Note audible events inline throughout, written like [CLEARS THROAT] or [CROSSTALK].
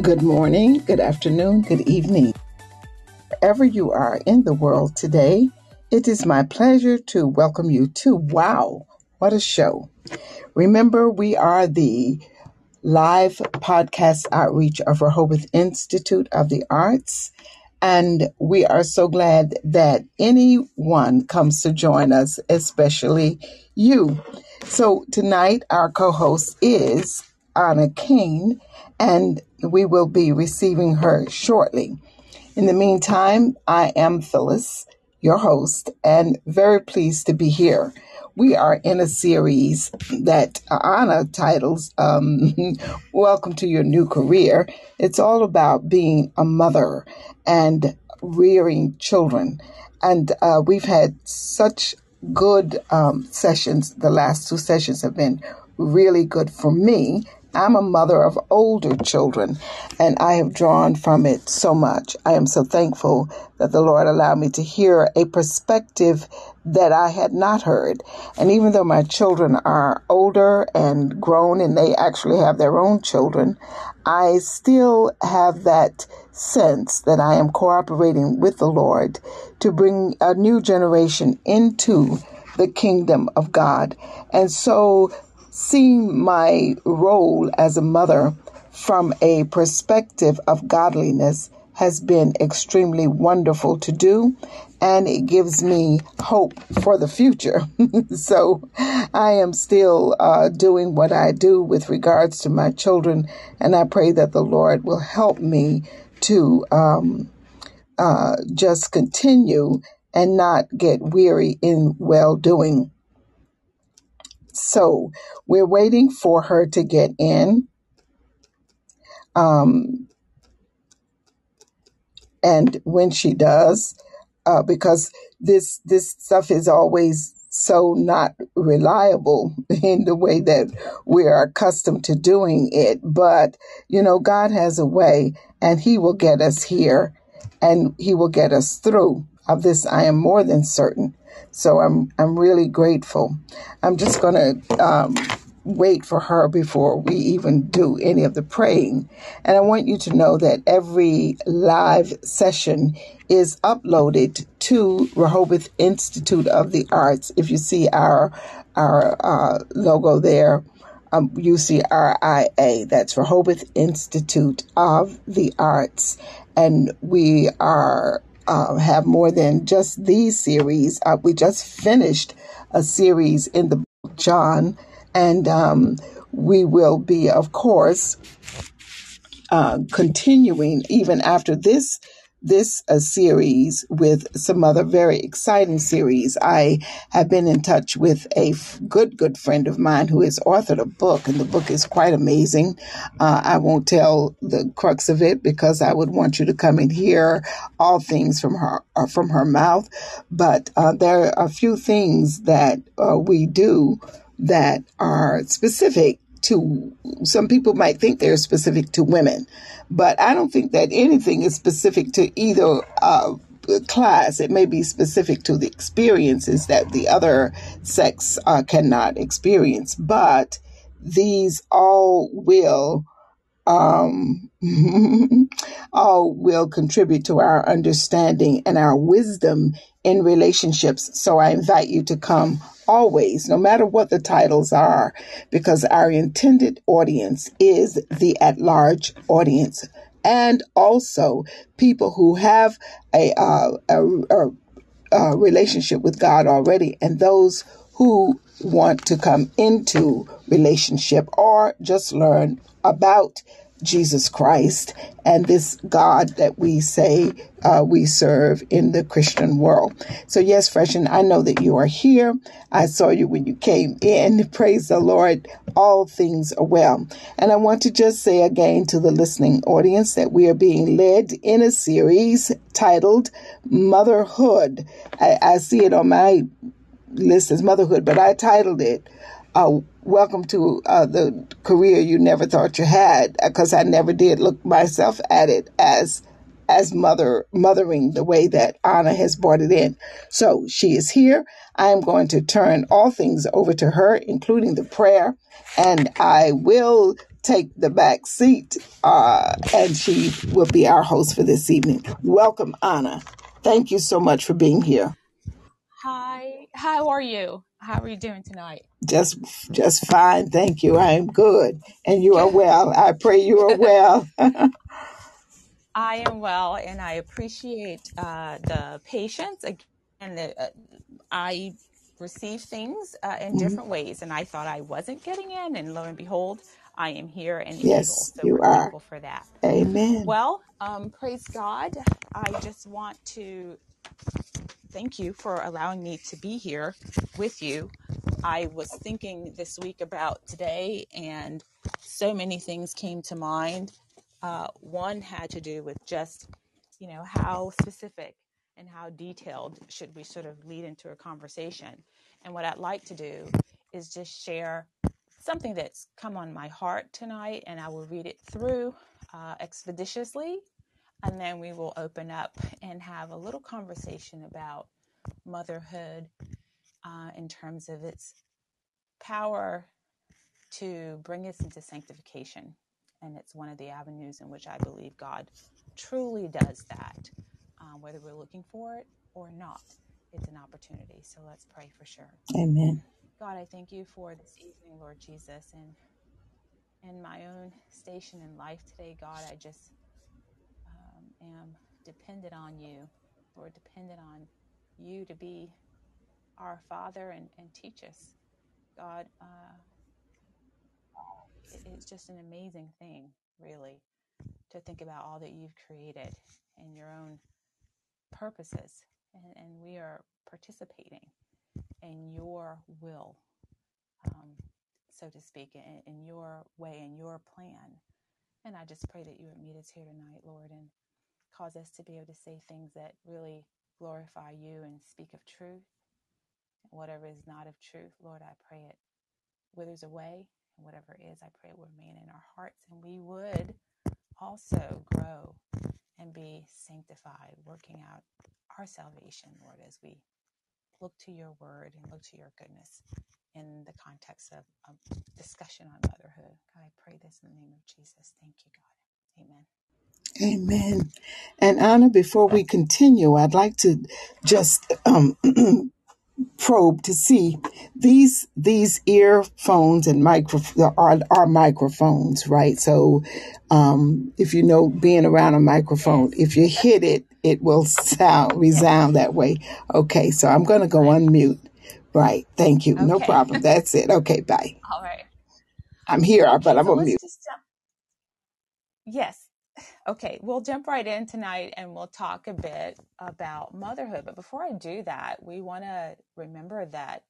Good morning, good afternoon, good evening. Wherever you are in the world today, it is my pleasure to welcome you to Wow, what a show. Remember, we are the live podcast outreach of Rehoboth Institute of the Arts. And we are so glad that anyone comes to join us, especially you. So tonight, our co host is Anna Kane, and we will be receiving her shortly. In the meantime, I am Phyllis, your host, and very pleased to be here. We are in a series that Anna titles um, [LAUGHS] Welcome to Your New Career. It's all about being a mother and rearing children. And uh, we've had such good um, sessions. The last two sessions have been really good for me I'm a mother of older children, and I have drawn from it so much. I am so thankful that the Lord allowed me to hear a perspective that I had not heard. And even though my children are older and grown and they actually have their own children, I still have that sense that I am cooperating with the Lord to bring a new generation into the kingdom of God. And so seeing my role as a mother from a perspective of godliness has been extremely wonderful to do and it gives me hope for the future. [LAUGHS] so I am still uh, doing what I do with regards to my children, and I pray that the Lord will help me to um, uh, just continue and not get weary in well doing. So we're waiting for her to get in. Um, and when she does, uh, because this this stuff is always so not reliable [LAUGHS] in the way that we are accustomed to doing it. But you know, God has a way, and He will get us here, and He will get us through. Of this, I am more than certain. So I'm I'm really grateful. I'm just to um, wait for her before we even do any of the praying. And I want you to know that every live session is uploaded to Rehoboth Institute of the Arts. If you see our our uh, logo there, um, UCRIA, that's Rehoboth Institute of the Arts. And we are uh, have more than just these series. Uh, we just finished a series in the book John, and um, we will be, of course, uh, continuing even after this this a series with some other very exciting series. I have been in touch with a f- good, good friend of mine who has authored a book, and the book is quite amazing. Uh, I won't tell the crux of it because I would want you to come and hear all things from her uh, from her mouth. But uh, there are a few things that uh, we do that are specific to some people might think they're specific to women, but I don't think that anything is specific to either uh, class. It may be specific to the experiences that the other sex uh, cannot experience, but these all will um, [LAUGHS] all will contribute to our understanding and our wisdom in relationships. So I invite you to come always, no matter what the titles are, because our intended audience is the at large audience and also people who have a, uh, a, a, a relationship with God already and those who want to come into relationship or just learn about Jesus Christ and this God that we say uh, we serve in the Christian world. So, yes, Freshen, I know that you are here. I saw you when you came in. [LAUGHS] Praise the Lord. All things are well. And I want to just say again to the listening audience that we are being led in a series titled Motherhood. I, I see it on my list as Motherhood, but I titled it uh, welcome to uh, the career you never thought you had because I never did look myself at it as as mother mothering the way that Anna has brought it in. So she is here. I am going to turn all things over to her, including the prayer, and I will take the back seat, uh, and she will be our host for this evening. Welcome, Anna. Thank you so much for being here. Hi, how are you? How are you doing tonight? Just, just fine. Thank you. I am good, and you are well. I pray you are [LAUGHS] well. I am well, and I appreciate uh, the patience. Again, the, uh, I receive things uh, in Mhm. different ways, and I thought I wasn't getting in, and lo and behold, I am here and able. Yes, So you we're are. thankful for that. Amen. Well, um, praise God. I just want to thank you for allowing me to be here with you. I was thinking this week about today, and so many things came to mind. Uh, one had to do with just, you know, how specific and how detailed should we sort of lead into a conversation. And what I'd like to do is just share something that's come on my heart tonight, and I will read it through uh, expeditiously and then we will open up and have a little conversation about motherhood uh, in terms of its power to bring us into sanctification. And it's one of the avenues in which I believe God truly does that, um, whether we're looking for it or not. It's an opportunity. So let's pray for sure. Amen. God, I thank you for this evening, Lord Jesus, and in my own station in life today, God, I just am dependent on you, Lord, dependent on you to be our Father and, and teach us. God, uh, it- it's just an amazing thing, really, to think about all that you've created and your own purposes. And, and we are participating in your will, um, so to speak, in, in your way, in your plan. And I just pray that you would meet us here tonight, Lord, and cause us to be able to say things that really glorify you and speak of truth. Whatever is not of truth, Lord, I pray it withers away. And whatever is, I pray it will remain in our hearts and we would also grow and be sanctified, working out our salvation, Lord, as we look to your word and look to your goodness in the context of a discussion on motherhood. God, I pray this in the name of Jesus. Thank you, God. Amen. Amen. And Anna, before we continue, I'd like to just um, [CLEARS THROAT] probe to see these these earphones and micro are, are microphones, right? So, um, if you know being around a microphone, if you hit it, it will sound resound that way. Okay, so I'm going to go on mute. Right. Thank you. No Okay. problem. That's it. Okay. Bye. [LAUGHS] All right. I'm here, but Okay. I'm So on let's mute. just jump. Yes. Okay. We'll jump right in tonight and we'll talk a bit about motherhood. But before I do that, we want to remember that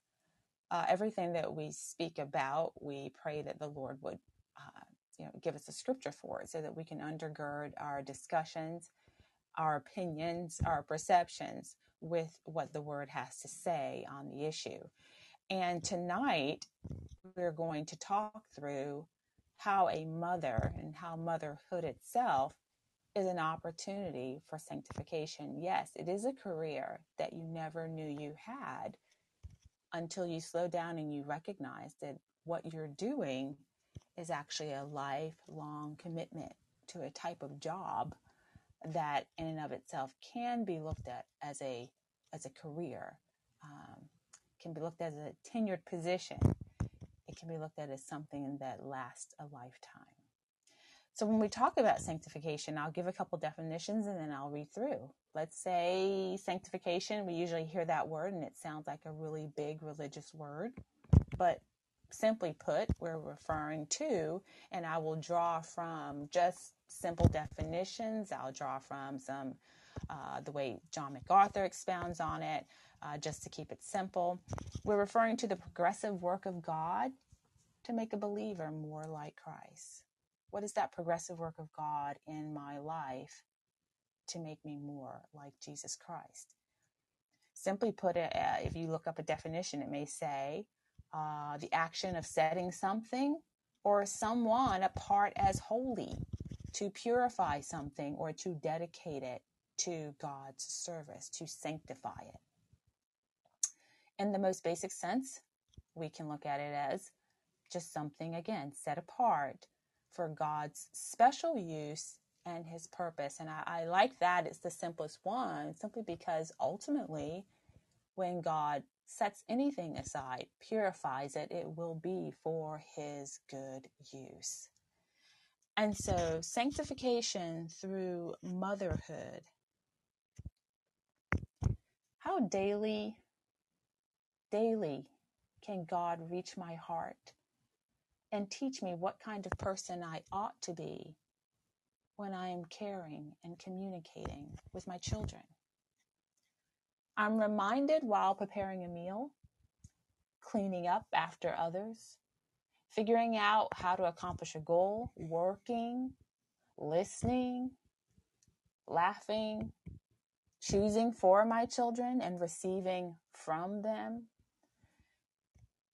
uh, everything that we speak about, we pray that the Lord would, uh, you know, give us a scripture for it so that we can undergird our discussions, our opinions, our perceptions with what the Word has to say on the issue. And tonight, we're going to talk through how a mother and how motherhood itself is an opportunity for sanctification. Yes, it is a career that you never knew you had until you slow down and you recognize that what you're doing is actually a lifelong commitment to a type of job that in and of itself can be looked at as a as a career um, can be looked at as a tenured position it can be looked at as something that lasts a lifetime so when we talk about sanctification i'll give a couple definitions and then i'll read through let's say sanctification we usually hear that word and it sounds like a really big religious word but simply put, we're referring to, and I will draw from just simple definitions. I'll draw from some uh, the way John MacArthur expounds on it, uh, just to keep it simple. We're referring to the progressive work of God to make a believer more like Christ. What is that progressive work of God in my life to make me more like Jesus Christ? Simply put, it, uh, if you look up a definition, it may say uh, the action of setting something or someone apart as holy, to purify something or to dedicate it to God's service, to sanctify it. In the most basic sense, we can look at it as just something, again, set apart for God's special use and his purpose. And I, I like that it's the simplest one, simply because ultimately, when God sets anything aside, purifies it, it will be for his good use. And so, sanctification through motherhood. How daily, daily can God reach my heart and teach me what kind of person I ought to be when I am caring and communicating with my children? I'm reminded while preparing a meal, cleaning up after others, figuring out how to accomplish a goal, working, listening, laughing, choosing for my children and receiving from them,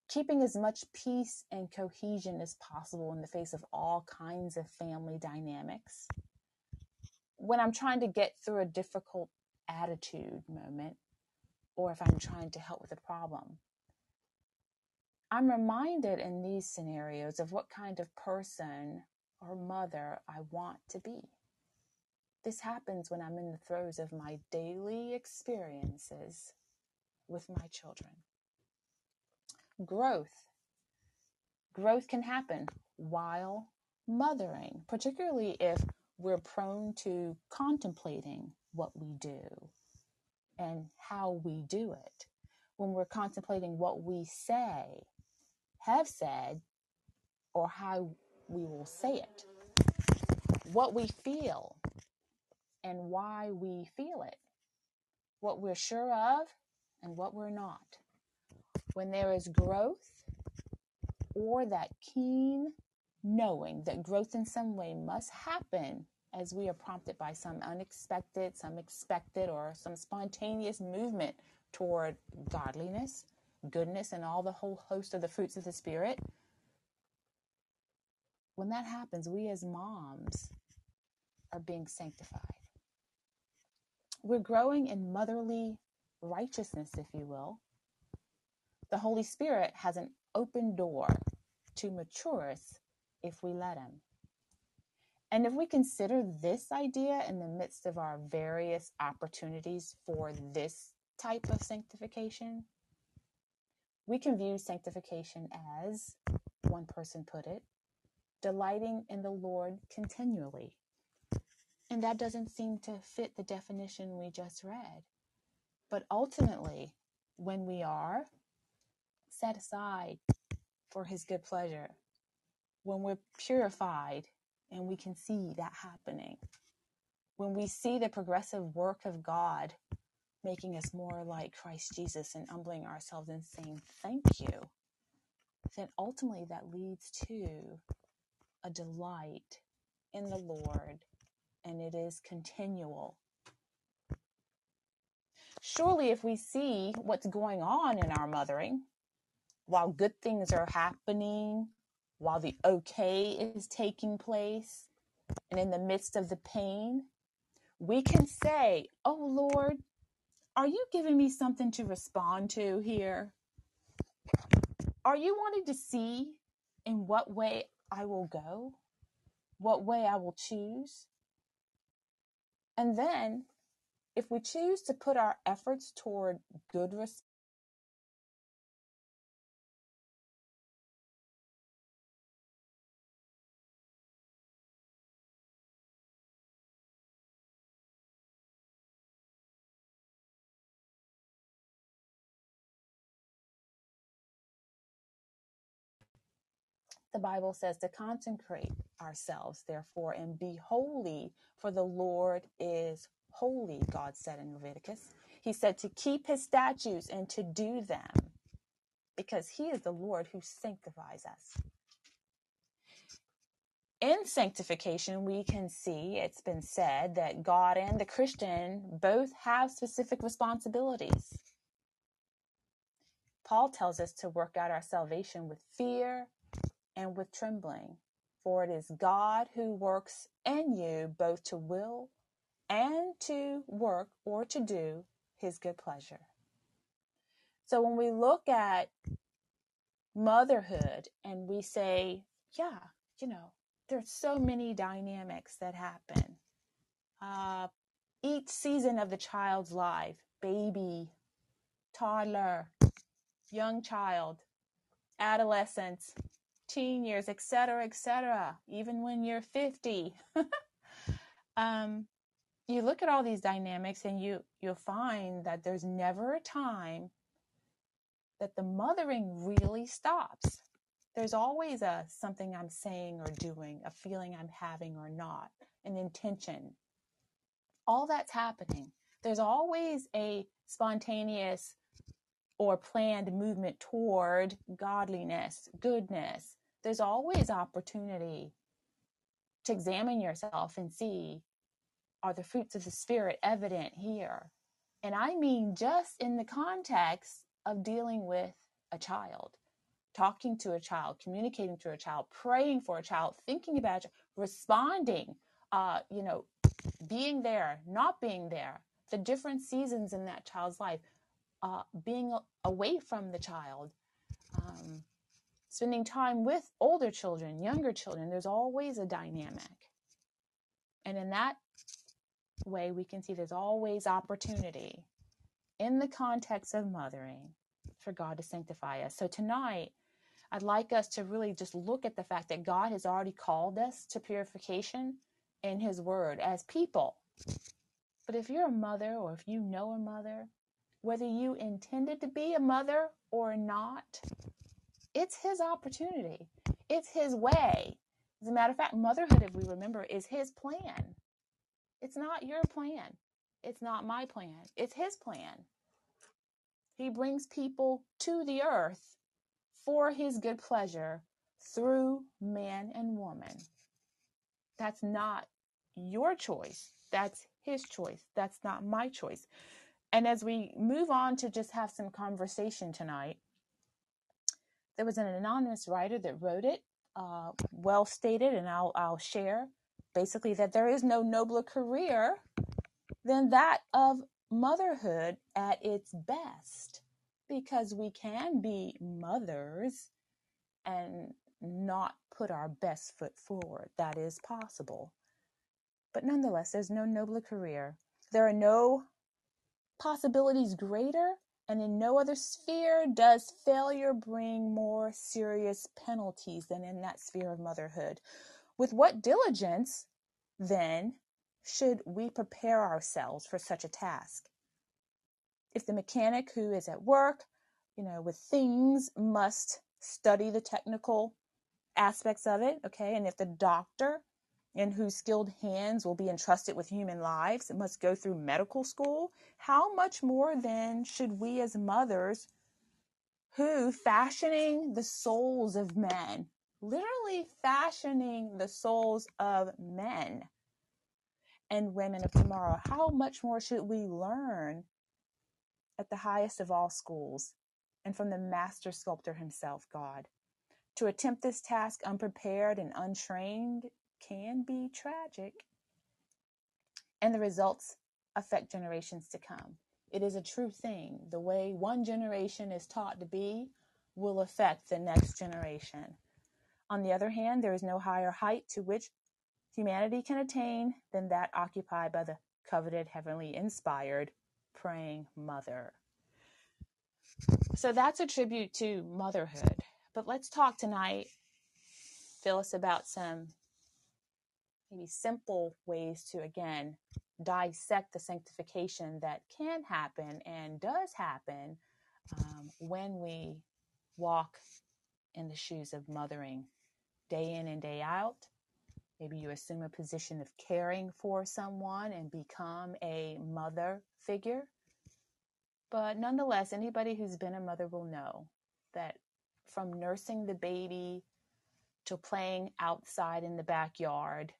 keeping as much peace and cohesion as possible in the face of all kinds of family dynamics. When I'm trying to get through a difficult attitude moment, or if I'm trying to help with a problem. I'm reminded in these scenarios of what kind of person or mother I want to be. This happens when I'm in the throes of my daily experiences with my children. Growth. Growth can happen while mothering, particularly if we're prone to contemplating what we do and how we do it. When we're contemplating what we say, have said, or how we will say it, what we feel, and why we feel it, what we're sure of and what we're not. When there is growth or that keen knowing that growth in some way must happen as we are prompted by some unexpected, some expected, or some spontaneous movement toward godliness, goodness, and all the whole host of the fruits of the Spirit. When that happens, we as moms are being sanctified. We're growing in motherly righteousness, if you will. The Holy Spirit has an open door to mature us if we let Him. And if we consider this idea in the midst of our various opportunities for this type of sanctification, we can view sanctification as, one person put it, delighting in the Lord continually. And that doesn't seem to fit the definition we just read. But ultimately, when we are set aside for His good pleasure, when we're purified and we can see that happening. When we see the progressive work of God making us more like Christ Jesus and humbling ourselves and saying thank you, then ultimately that leads to a delight in the Lord, and it is continual. Surely, if we see what's going on in our mothering, while good things are happening, while the okay is taking place and in the midst of the pain, we can say, Oh Lord, are you giving me something to respond to here? Are you wanting to see in what way I will go? What way I will choose? And then, if we choose to put our efforts toward good response, the Bible says to consecrate ourselves, therefore, and be holy, for the Lord is holy, God said in Leviticus. He said to keep his statutes and to do them, because he is the Lord who sanctifies us. In sanctification, we can see it's been said that God and the Christian both have specific responsibilities. Paul tells us to work out our salvation with fear and with trembling. For it is God who works in you both to will and to work or to do his good pleasure. So when we look at motherhood and we say, yeah, you know, there's so many dynamics that happen. Uh, each season of the child's life, baby, toddler, young child, adolescence, teen years, etc., etc., even when you're 50. [LAUGHS] um, you look at all these dynamics and you you'll find that there's never a time that the mothering really stops. There's always a something I'm saying or doing, a feeling I'm having or not, an intention. All that's happening. There's always a spontaneous or planned movement toward godliness, goodness. There's always opportunity to examine yourself and see are the fruits of the Spirit evident here? And I mean just in the context of dealing with a child, talking to a child, communicating to a child, praying for a child, thinking about responding, uh, you know, being there, not being there, the different seasons in that child's life, uh, being away from the child, um, spending time with older children, younger children. There's always a dynamic. And in that way, we can see there's always opportunity in the context of mothering for God to sanctify us. So tonight, I'd like us to really just look at the fact that God has already called us to purification in His Word as people. But if you're a mother or if you know a mother, whether you intended to be a mother or not, it's His opportunity, it's His way. As a matter of fact, motherhood, if we remember, is His plan. It's not your plan. It's not my plan. It's His plan. He brings people to the earth for His good pleasure through man and woman. That's not your choice. That's His choice. That's not my choice. And as we move on to just have some conversation tonight, there was an anonymous writer that wrote it, uh, well stated, and I'll, I'll share basically that there is no nobler career than that of motherhood at its best because we can be mothers and not put our best foot forward. That is possible. But nonetheless, there's no nobler career. There are no possibilities greater, and in no other sphere does failure bring more serious penalties than in that sphere of motherhood. With what diligence, then, should we prepare ourselves for such a task? If the mechanic who is at work, you know, with things must study the technical aspects of it, okay, and if the doctor in whose skilled hands will be entrusted with human lives must go through medical school, how much more then should we as mothers who fashioning the souls of men literally fashioning the souls of men and women of tomorrow. How much more should we learn at the highest of all schools and from the master sculptor himself, God? To attempt this task unprepared and untrained can be tragic, and the results affect generations to come. It is a true thing. The way one generation is taught to be will affect the next generation. On the other hand, there is no higher height to which humanity can attain than that occupied by the coveted, heavenly inspired praying mother. So that's a tribute to motherhood. But let's talk tonight, Phyllis, about some maybe simple ways to, again, dissect the sanctification that can happen and does happen um, when we walk in the shoes of mothering day in and day out. Maybe you assume a position of caring for someone and become a mother figure. But nonetheless, anybody who's been a mother will know that from nursing the baby to playing outside in the backyard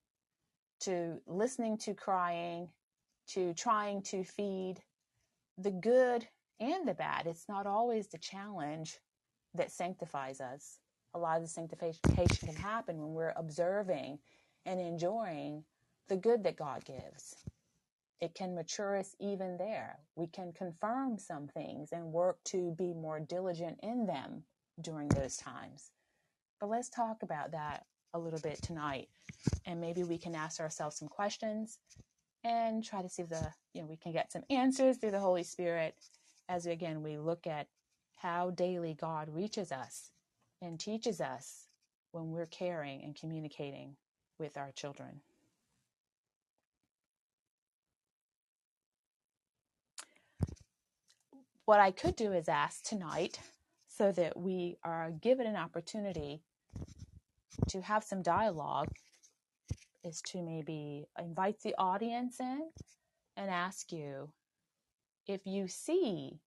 to listening to crying to trying to feed the good and the bad, it's not always the challenge that sanctifies us a lot of the sanctification can happen when we're observing and enjoying the good that God gives. It can mature us even there. We can confirm some things and work to be more diligent in them during those times. But let's talk about that a little bit tonight. And maybe we can ask ourselves some questions and try to see if the, you know, we can get some answers through the Holy Spirit as again we look at how daily God reaches us and teaches us when we're caring and communicating with our children. What I could do is ask tonight so that we are given an opportunity to have some dialogue is to maybe invite the audience in and ask you if you see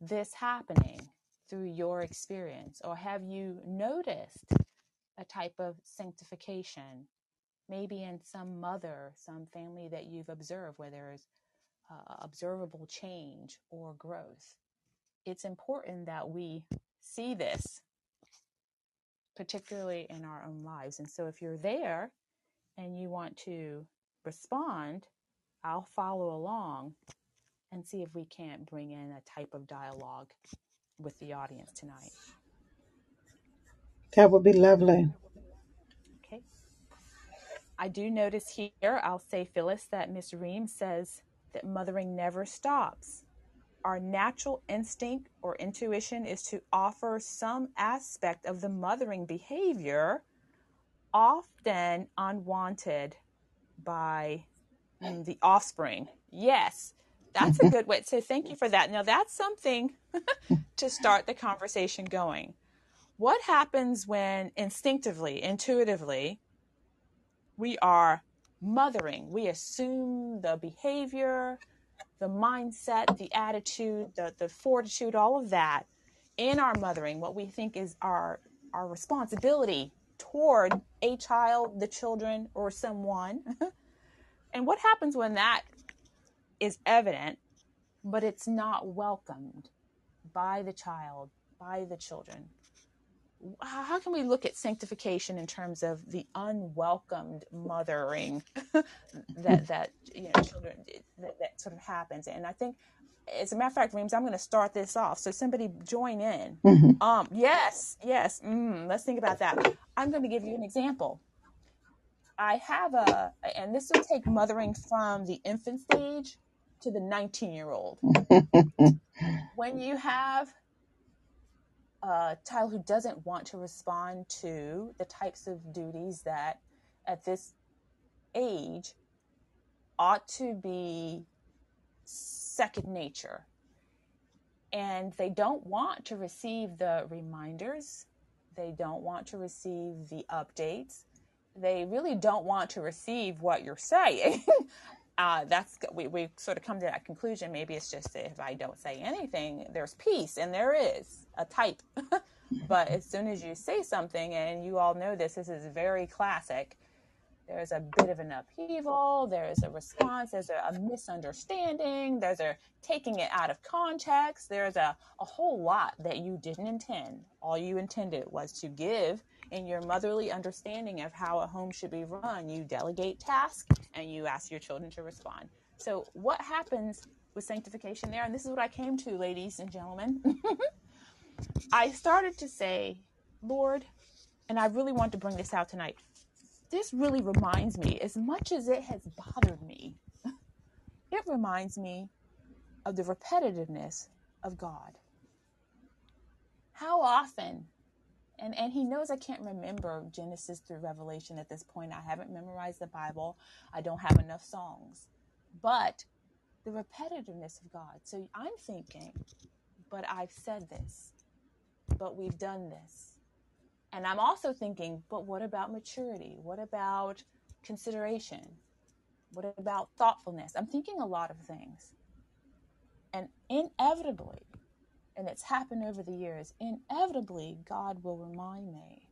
this happening through your experience, or have you noticed a type of sanctification, maybe in some mother, some family that you've observed where there's uh, observable change or growth? It's important that we see this, particularly in our own lives. And so, if you're there and you want to respond, I'll follow along and see if we can't bring in a type of dialogue with the audience tonight. That would be lovely. Okay. I do notice here, I'll say, Phyllis, that Miss Ream says that mothering never stops. Our natural instinct or intuition is to offer some aspect of the mothering behavior, often unwanted by mm, the offspring. Yes, that's a good way. So thank you for that. Now that's something [LAUGHS] to start the conversation going. What happens when instinctively, intuitively, we are mothering? We assume the behavior, the mindset, the attitude, the, the fortitude, all of that in our mothering, what we think is our our responsibility toward a child, the children, or someone. [LAUGHS] and what happens when that is evident, but it's not welcomed by the child, by the children. How can we look at sanctification in terms of the unwelcomed mothering [LAUGHS] that that you know children that, that sort of happens? And I think, as a matter of fact, Reams, I'm going to start this off. So somebody join in. Mhm. Um, yes, yes. Mm, let's think about that. I'm going to give you an example. I have a, and this will take mothering from the infant stage to the 19 year old. [LAUGHS] When you have Uh, a child who doesn't want to respond to the types of duties that at this age ought to be second nature, and they don't want to receive the reminders, they don't want to receive the updates, they really don't want to receive what you're saying. [LAUGHS] uh, that's we, we sort of come to that conclusion. Maybe it's just that if I don't say anything, there's peace, and there is a type. [LAUGHS] but as soon as you say something, and you all know this, this is very classic. There's a bit of an upheaval. There's a response. There's a, a misunderstanding. There's a taking it out of context. There's a, a whole lot that you didn't intend. All you intended was to give in your motherly understanding of how a home should be run. You delegate tasks and you ask your children to respond. So, what happens with sanctification there? And this is what I came to, ladies and gentlemen. [LAUGHS] I started to say, Lord, and I really want to bring this out tonight. This really reminds me, as much as it has bothered me, [LAUGHS] it reminds me of the repetitiveness of God. How often, and, and He knows I can't remember Genesis through Revelation at this point. I haven't memorized the Bible, I don't have enough songs. But the repetitiveness of God. So I'm thinking, but I've said this, but we've done this. And I'm also thinking, but what about maturity? What about consideration? What about thoughtfulness? I'm thinking a lot of things. And inevitably, and it's happened over the years, inevitably, God will remind me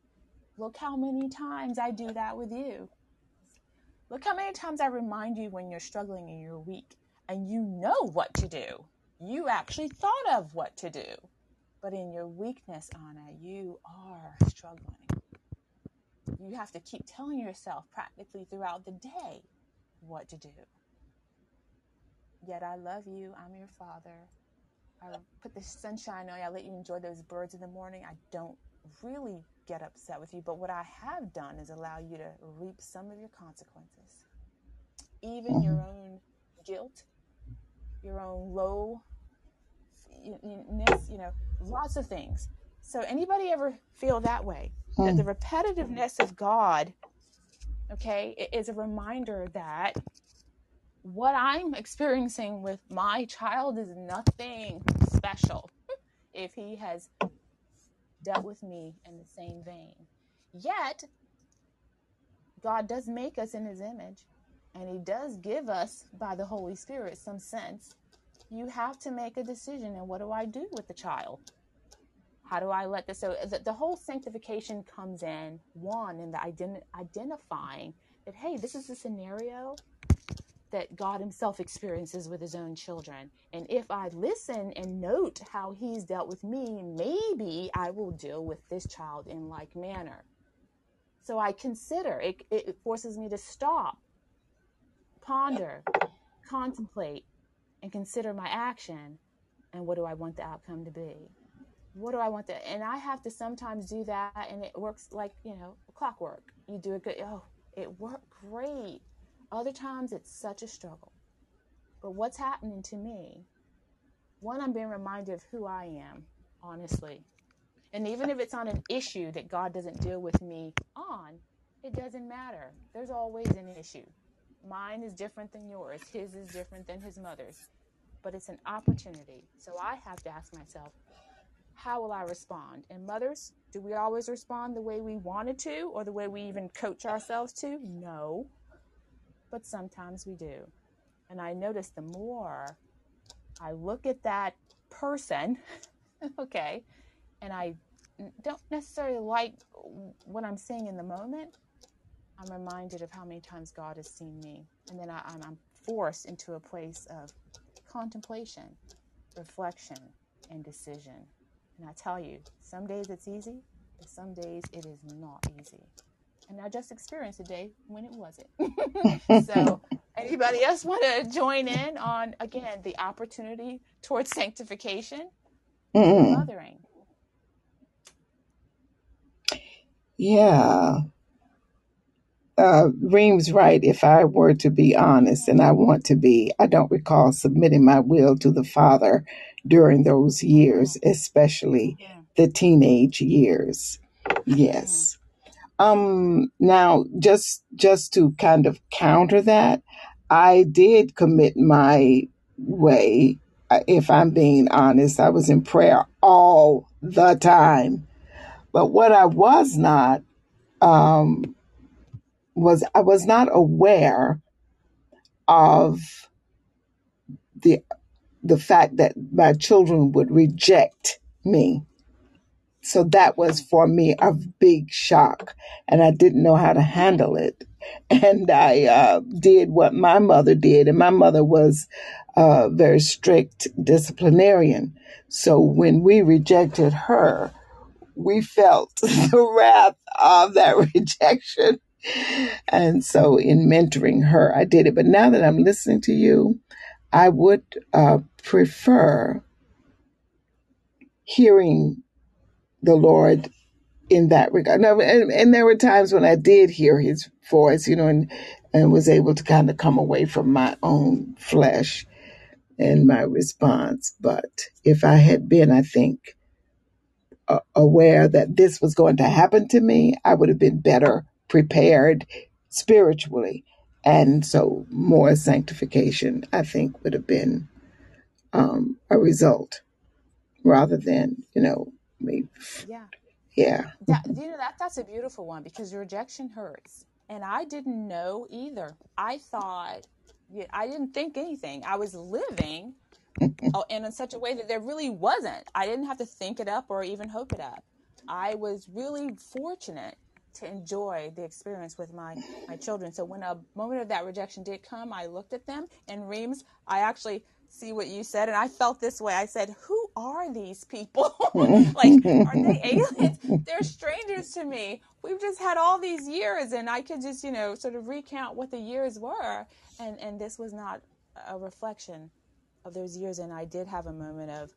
look how many times I do that with you. Look how many times I remind you when you're struggling and you're weak and you know what to do. You actually thought of what to do. But in your weakness, Anna, you are struggling. You have to keep telling yourself practically throughout the day what to do. Yet I love you. I'm your father. I put the sunshine on you. I let you enjoy those birds in the morning. I don't really get upset with you, but what I have done is allow you to reap some of your consequences. Even your own guilt, your own lowness, you know, lots of things. So anybody ever feel that way? That hmm. the repetitiveness of God, okay, is a reminder that what I'm experiencing with my child is nothing special [LAUGHS] if he has dealt with me in the same vein. Yet, God does make us in his image, and he does give us, by the Holy Spirit, some sense. You have to make a decision, and what do I do with the child? How do I let this? So the, the whole sanctification comes in one in the ident- identifying that hey, this is a scenario that God Himself experiences with His own children. And if I listen and note how He's dealt with me, maybe I will deal with this child in like manner. So I consider it, it forces me to stop, ponder, contemplate, and consider my action. And what do I want the outcome to be? What do I want to? And I have to sometimes do that, and it works like, you know, clockwork. You do it good. Oh, it worked great. Other times it's such a struggle. But what's happening to me? One, I'm being reminded of who I am, honestly. And even if it's on an issue that God doesn't deal with me on, it doesn't matter. There's always an issue. Mine is different than yours, his is different than his mother's. But it's an opportunity. So I have to ask myself, how will I respond? And mothers, do we always respond the way we wanted to or the way we even coach ourselves to? No. But sometimes we do. And I notice the more I look at that person, [LAUGHS] okay, and I don't necessarily like what I'm seeing in the moment, I'm reminded of how many times God has seen me. And then I, I'm, I'm forced into a place of contemplation, reflection, and decision. And I tell you, some days it's easy, and some days it is not easy. And I just experienced a day when it wasn't. [LAUGHS] so, anybody else want to join in on, again, the opportunity towards sanctification through Mm. mothering? Yeah. Uh, Reem's right. If I were to be honest, and I want to be, I don't recall submitting my will to the Father during those years, especially mm, the teenage years. mm, Yes. Um, now just just to kind of counter that, I did commit my way. Uh, If I'm being honest, I was in prayer all the time. But what I was not um, was I was not aware of the the fact that my children would reject me. So that was for me a big shock, and I didn't know how to handle it. And I uh, did what my mother did, and my mother was a very strict disciplinarian. So when we rejected her, we felt [LAUGHS] the wrath of that [LAUGHS] rejection. And so in mentoring her, I did it. But now that I'm listening to you, I would uh, prefer hearing the Lord in that regard. Now, and, and there were times when I did hear his voice, you know, and, and was able to kind of come away from my own flesh and my response. But if I had been, I think, uh, aware that this was going to happen to me, I would have been better prepared spiritually. And so more sanctification, I think, would have been um, a result rather than, you know, me. yeah. Yeah. That, you know, that that's a beautiful one because rejection hurts. And I didn't know either. I thought, I didn't think anything. I was living oh, [LAUGHS] in such a way that there really wasn't. I didn't have to think it up or even hope it up. I was really fortunate to enjoy the experience with my my children. So when a moment of that rejection did come, I looked at them and Reams, I actually see what you said and I felt this way. I said, "Who are these people? [LAUGHS] like are they [LAUGHS] aliens? They're strangers to me. We've just had all these years and I could just, you know, sort of recount what the years were and and this was not a reflection of those years and I did have a moment of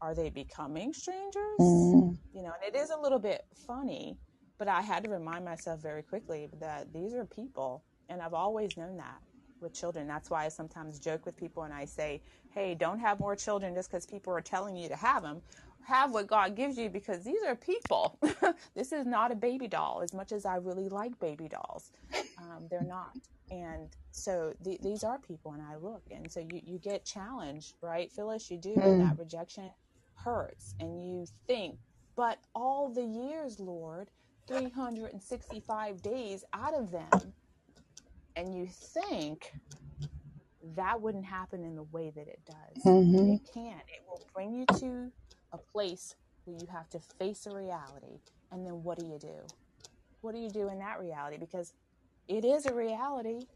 are they becoming strangers? Mm, You know, and it is a little bit funny, but I had to remind myself very quickly that these are people, and I've always known that with children. That's why I sometimes joke with people and I say, "Hey, don't have more children just because people are telling you to have them. Have what God gives you because these are people. [LAUGHS] this is not a baby doll. As much as I really like baby dolls, um, they're not. And so th- these are people, and I look, and so you you get challenged, right, Phyllis? You do, and mm, that rejection hurts and you think, but all the years, Lord, 365 days out of them, and you think that wouldn't happen in the way that it does. mhm, It can. It will bring you to a place where you have to face a reality. And then what do you do? What do you do in that reality? Because it is a reality.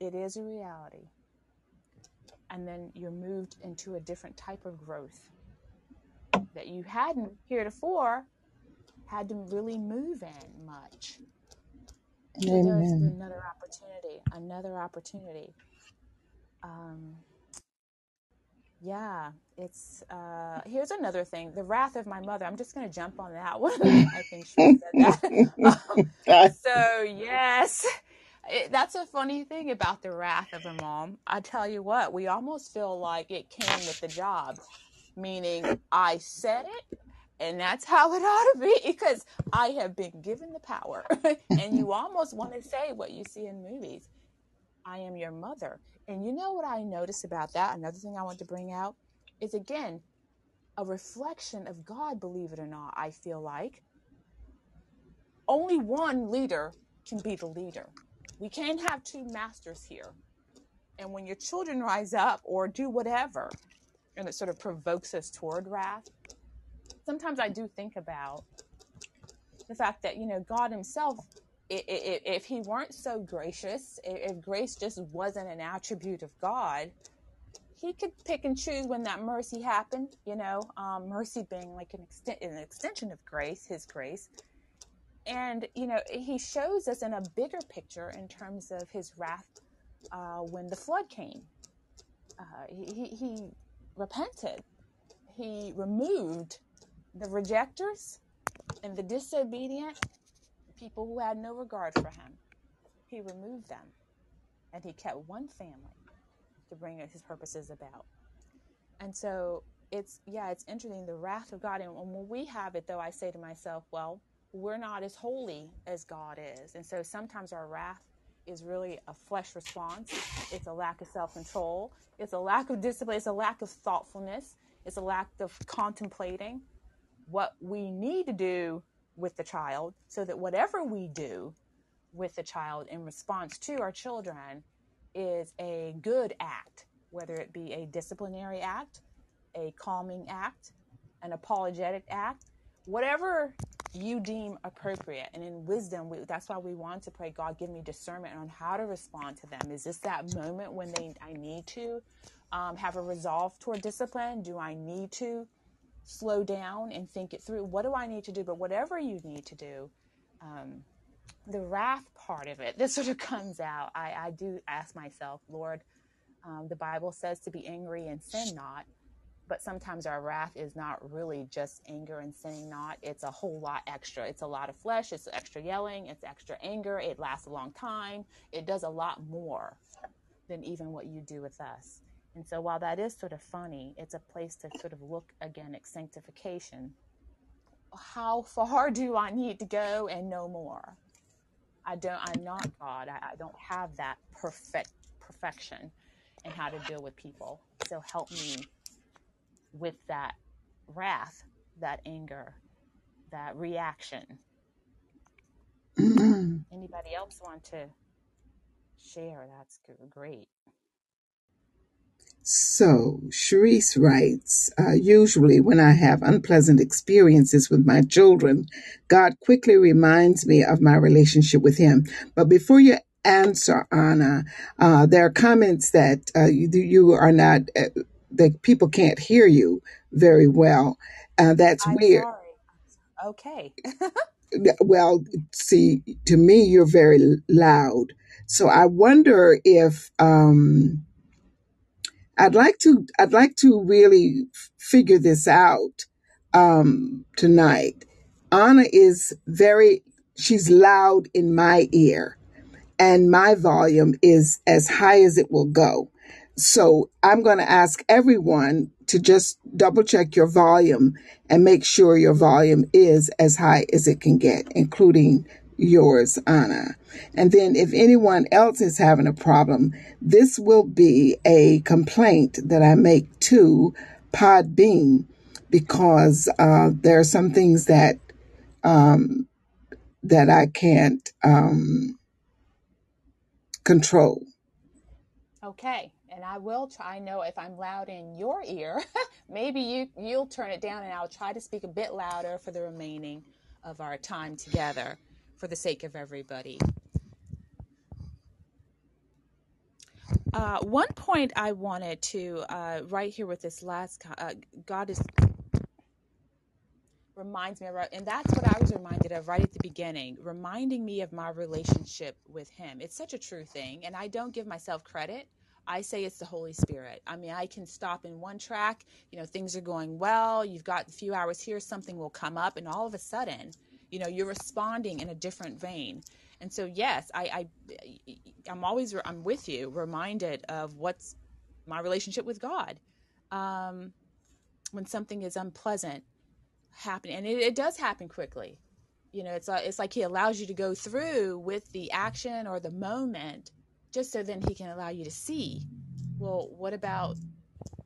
It is a reality. And then you're moved into a different type of growth that you hadn't heretofore had to really move in much. So there's another opportunity, another opportunity. Um, yeah, it's uh, here's another thing: the wrath of my mother. I'm just going to jump on that [LAUGHS] one. I think she said that. [LAUGHS] [LAUGHS] Um, so yes, it, that's a funny thing about the wrath of a mom. I tell you what, we almost feel like it came with the job, meaning I said it. And that's how it [LAUGHS] ought to be because I have been given the power. [LAUGHS] and you almost want to say what you see in movies I am your mother. And you know what I notice about that? Another thing I want to bring out is again a reflection of God, believe it or not, I feel like. Only one leader can be the leader. We can't have two masters here. And when your children rise up or do whatever, and it sort of provokes us toward wrath, sometimes I do think about the fact that, you know, God Himself, i- i- i- if He weren't so gracious, if grace just wasn't an attribute of God, He could pick and choose when that mercy happened, you know, um, mercy being like an, extent, an extension of grace, His grace. And, you know, He shows us in a bigger picture in terms of His wrath uh, when the flood came. Uh, he, he repented, He removed the rejectors and the disobedient people who had no regard for him. He removed them and he kept one family to bring his purposes about. And so it's, yeah, it's interesting the wrath of God. And when we have it, though, I say to myself, well, we're not as holy as God is. And so sometimes our wrath is really a flesh response. It's a lack of self control. It's a lack of discipline. It's a lack of thoughtfulness. It's a lack of contemplating what we need to do with the child so that whatever we do with the child in response to our children is a good act, whether it be a disciplinary act, a calming act, an apologetic act, whatever you deem appropriate. And in wisdom, we, that's why we want to pray, God, give me discernment on how to respond to them. Is this that moment when they I need to um, have a resolve toward discipline? Do I need to slow down and think it through? What do I need to do? But whatever you need to do, um, the wrath part of it, this [LAUGHS] sort of comes out. I, I do ask myself, Lord, um, the Bible says to be angry and sin not, but sometimes our wrath is not really just anger and sinning not. It's a whole lot extra. It's a lot of flesh, it's extra yelling, it's extra anger, it lasts a long time, it does a lot more than even what you do with us. And so while that is sort of funny, it's a place to sort of look again at sanctification. How far [LAUGHS] do I need to go and no more? I don't I'm not God. I, I don't have that perfect perfection in how to deal with people. So help me with that wrath, that anger, that reaction. [CLEARS THROAT] Anybody else want to share? That's great. So, Cherise writes, uh, usually when I have unpleasant experiences with my children, God quickly reminds me of my relationship with Him. But before you answer, Anna, uh, there are comments that uh, you, you are not, uh, that people can't hear you very well. Uh, that's I'm weird. sorry. Okay. Well, see, to me, you're very loud. So I wonder if, um, I'd like to I'd like to really figure this out um, tonight. Anna is very she's loud in my ear and my volume is as high as it will go. So I'm going to ask everyone to just double check your volume and make sure your volume is as high as it can get, including yours, Anna. And then if anyone else is having a problem, this will be a complaint that I make to Podbean because uh, there are some things that um, that I can't um, control. Okay. And I will try. I know if I'm loud in your ear, [LAUGHS] maybe you you'll turn it down, and I'll try to speak a bit louder for the remaining of our time together, for the sake of everybody. Uh, one point I wanted to uh, right here with this last, uh, God is reminds me of, and that's what I was reminded of right at the beginning, reminding me of my relationship with Him. It's such a true thing, and I don't give myself credit. I say it's the Holy Spirit. I mean, I can stop in one track, you know, things are going well, you've got a few hours here, something will come up, and all of a sudden, you know, you're responding in a different vein. And so, yes, I, I I'm always I'm with you, reminded of what's my relationship with God. Um, when something is unpleasant happen and it, it does happen quickly you know it's, it's like he allows you to go through with the action or the moment just so then he can allow you to see well what about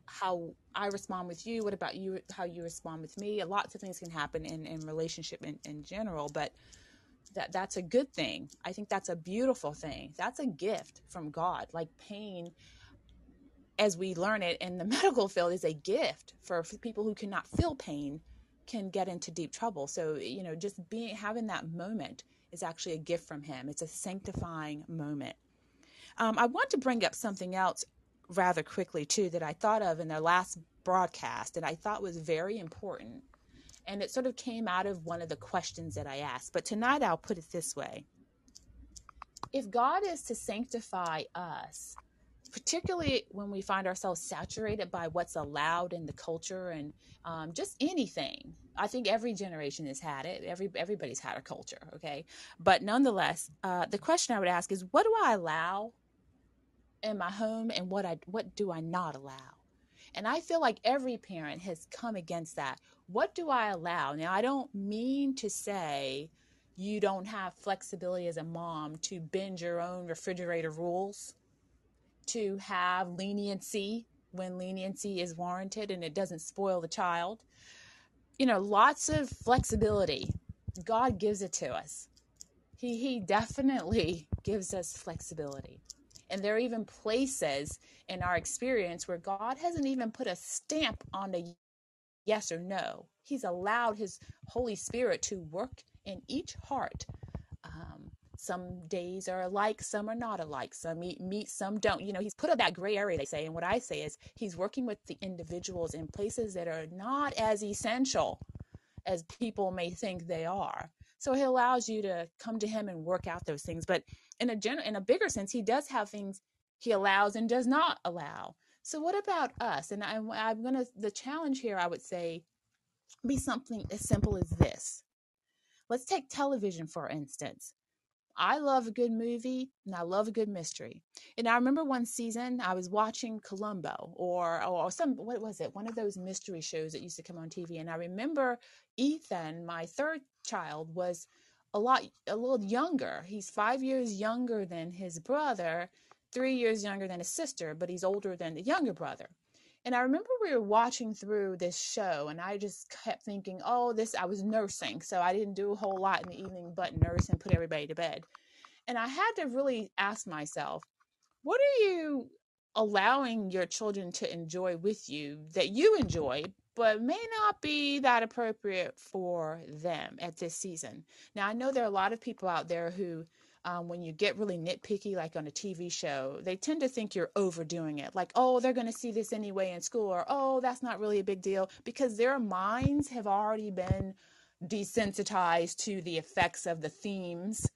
how i respond with you what about you how you respond with me lots of things can happen in, in relationship in, in general but that that's a good thing i think that's a beautiful thing that's a gift from god like pain as we learn it in the [LAUGHS] medical field is a gift for people who cannot feel pain can get into deep trouble. So, you know, just being having that moment is actually a gift from him. It's a sanctifying moment. Um, I want to bring up something else rather quickly too that I thought of in their last broadcast and I thought was very important. And it sort of came out of one of the questions that I asked. But tonight I'll put it this way. If God is to sanctify us, particularly when we find ourselves saturated by what's allowed in the culture and um, just anything. I think every generation has had it. Every everybody's had a culture, okay. But nonetheless, uh, the question I would ask is, what do I allow in my home, and what I what do I not allow? And I feel like every parent has come against that. What do I allow? Now, I don't mean to say you don't have flexibility as a mom to bend your own refrigerator rules to have leniency when leniency is warranted and it doesn't spoil the child. You know, lots of flexibility. God gives it to us. He, he definitely gives us flexibility. And there are even places in our experience where God hasn't even put a stamp on the yes or no. He's allowed His Holy Spirit to work in each heart um, some days are alike, some are not alike. Some meat, some don't. You know, he's put up that gray area, they say. And what I say is he's working with the individuals in places that are not as essential as people may think they are. So he allows you to come to him and work out those things. But in a general, in a bigger sense, he does have things he allows and does not allow. So what about us? And I, I'm gonna the challenge here. I would say be something as simple as this. Let's take television for instance. I love a good movie and I love a good mystery. And I remember one season I was watching Columbo or or some what was it? One of those mystery shows that used to come on TV. And I remember Ethan, my third child, was a lot a little younger. He's five years younger than his brother, three years younger than his sister, but he's older than the younger brother. And I remember we were watching through this show, and I just kept thinking, oh, this, I was nursing. So I didn't do a whole lot in the evening but nurse and put everybody to bed. And I had to really ask myself, what are you allowing your children to enjoy with you that you enjoy, but may not be that appropriate for them at this season? Now, I know there are a lot of people out there who um, when you get really nitpicky, like on a TV show, they tend to think you're overdoing it. Like, oh, they're going to see this anyway in school, or oh, that's not really a big deal, because their minds have already been desensitized to the effects of the themes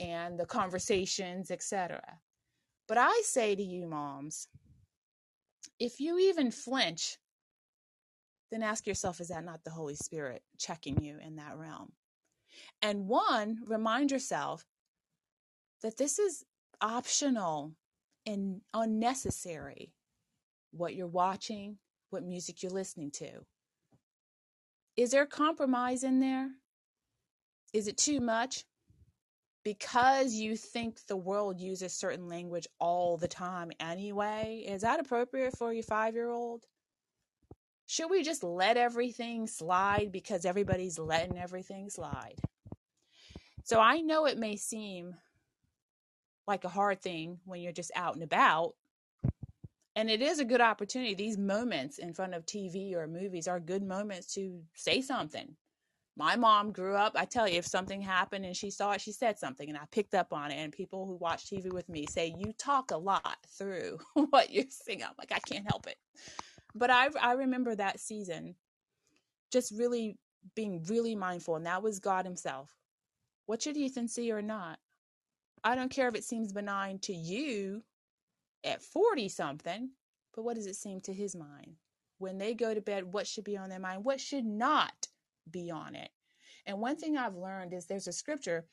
and the conversations, etc. But I say to you, moms, If you even flinch, then ask yourself, is that not the Holy Spirit checking you in that realm? And one, remind yourself that this is optional and unnecessary. What you're watching, what music you're listening to. Is there compromise in there? Is it too much? Because you think the world uses certain language all the time anyway, is that appropriate for your five year old? Should we just let everything slide because everybody's letting everything slide? So I know it may seem like a hard thing when you're just out and about. And it is a good opportunity. These moments in front of TV or movies are good moments to say something. My mom grew up, I tell you, if something happened and she saw it, she said something, and I picked up on it. And people who watch TV with me say, You talk a lot through [LAUGHS] what you're saying. I'm like, I can't help it. But I, I remember that season just really being really mindful, and that was God Himself. What should Ethan see or not? I don't care if it seems benign to you at 40 something, but what does it seem to his mind? When they go to bed, what should be on their mind? What should not be on it? And one thing I've learned is there's a scripture,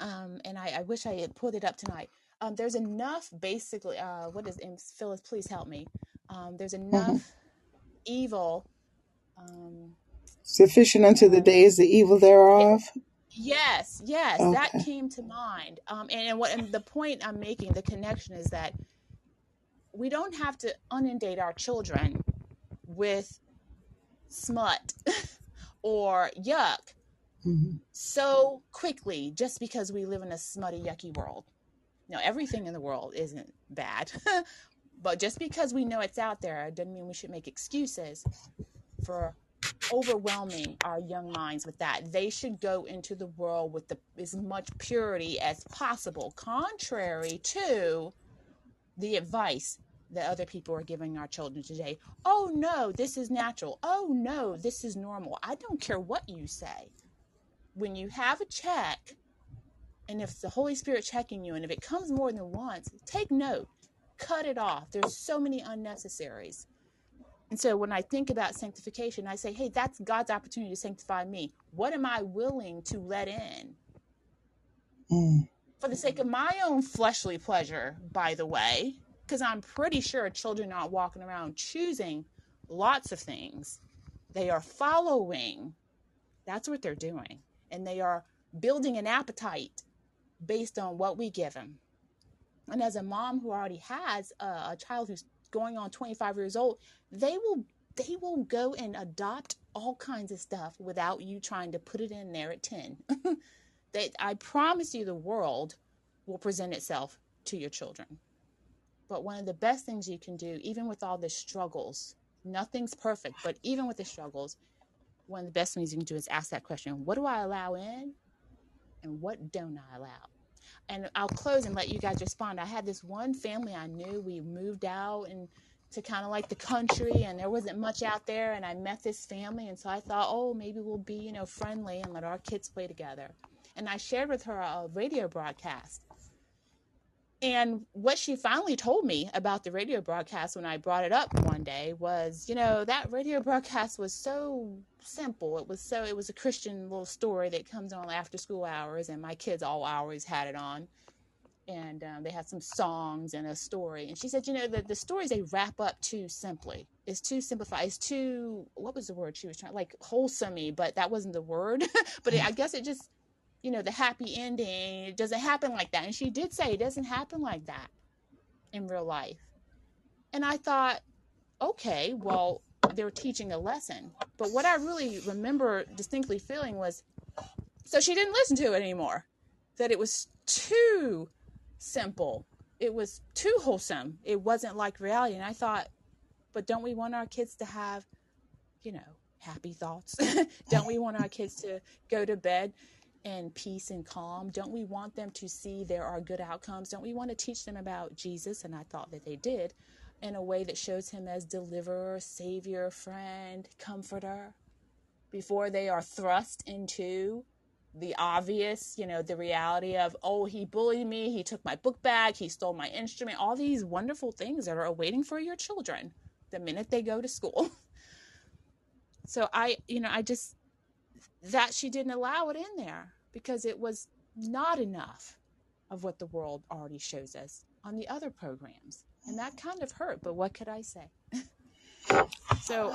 um, and I, I wish I had pulled it up tonight. Um, there's enough, basically, uh, what is, Phyllis, please help me. Um, there's Mm-hmm. enough evil. Um, Sufficient unto the uh, day is the evil thereof. Yes, yes, that came to mind. Um, and, and what and the point I'm making, the connection is that we don't have to inundate our children with smut [LAUGHS] or yuck Mhm. so quickly just because we live in a smutty, yucky world. No, everything in the world isn't bad. [LAUGHS] but just because we know it's out there doesn't mean we should make excuses for overwhelming our young minds with that. They should go into the world with the, as much purity as possible, contrary to the advice that other people are giving our children today. Oh no, this is natural. Oh no, this is normal. I don't care what you say. When you have a check, and if the Holy Spirit checking you, and if it comes more than once, take note, cut it off. There's so many unnecessaries. And so when I think about sanctification, I say, hey, that's God's opportunity to sanctify me. What am I willing to let in? Mm. For the sake of my own fleshly pleasure, by the way, because I'm pretty sure children aren't walking around choosing lots of things. They are following. That's what they're doing. And they are building an appetite based on what we give them. And as a mom who already has a, a child who's going on 25 years old, they will they will go and adopt all kinds of stuff without you trying to put it in there at 10. [LAUGHS] they, I promise you the world will present itself to your children. But one of the best things you can do, even with all the struggles, nothing's perfect, but even with the struggles, one of the best things you can do is ask that question what do I allow in and what don't I allow? And I'll close and let you guys respond. I had this one family I knew. We moved out and to kind of like the country, and there wasn't much out there. And I met this family, and so I thought, oh, maybe we'll be, you know, friendly and let our kids play together. And I shared with her a radio broadcast. And what she finally told me about the radio broadcast when I brought it up one day was, you know, that radio broadcast was so simple. It was so, it was a Christian little story that comes on after school hours, and my kids all always had it on. And um, they had some songs and a story. And she said, you know, the, the stories they wrap up too simply. It's too simplified. It's too, what was the word she was trying, like wholesomey, but that wasn't the word. [LAUGHS] but it, I guess it just, you know, the happy ending, it doesn't happen like that. And she did say it doesn't happen like that in real life. And I thought, okay, well, they're teaching a lesson. But what I really remember distinctly feeling was so she didn't listen to it anymore, that it was too simple. It was too wholesome. It wasn't like reality. And I thought, but don't we want our kids to have, you know, happy thoughts? [LAUGHS] don't we want our kids to go to bed in peace and calm? Don't we want them to see there are good outcomes? Don't we want to teach them about Jesus? And I thought that they did in a way that shows him as deliverer, savior, friend, comforter before they are thrust into the obvious, you know, the reality of, oh, he bullied me, he took my book bag, he stole my instrument, all these wonderful things that are awaiting for your children the minute they go to school. [LAUGHS] so I, you know, I just, that she didn't allow it in there because it was not enough of what the world already shows us on the other programs. And that kind of hurt, but what could I say? [LAUGHS] so,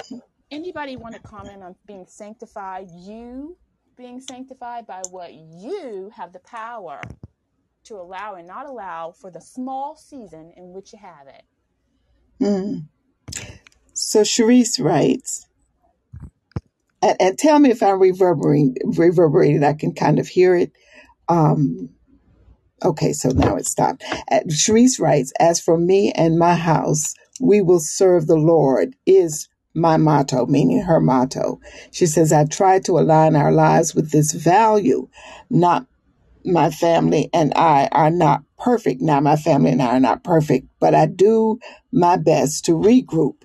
anybody want to comment on being sanctified? You being sanctified by what you have the power to allow and not allow for the small season in which you have it. Mm. So Sharice writes, and, and tell me if I'm reverberating, reverberating. I can kind of hear it. Um, okay, so now it stopped. Uh, writes, as for me and my house, we will serve the Lord is my motto, meaning her motto. She says, I try to align our lives with this value. Not my family and I are not perfect. Now, my family and I are not perfect, but I do my best to regroup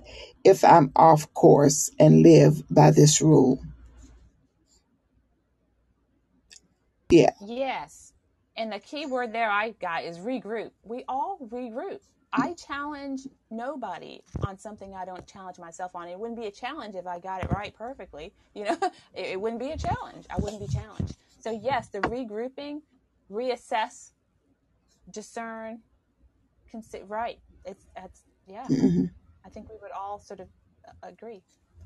if I'm off course and live by this rule. Yeah. Yes. And the key word there I got is regroup. We all regroup. I challenge nobody on something I don't challenge myself on. It wouldn't be a challenge if I got it right perfectly. [LAUGHS] You know, it, it wouldn't be a challenge. I wouldn't be challenged. So yes, the regrouping, reassess, discern, consider. Right. It's that's yeah. Mhm. I think we would all sort of uh, agree.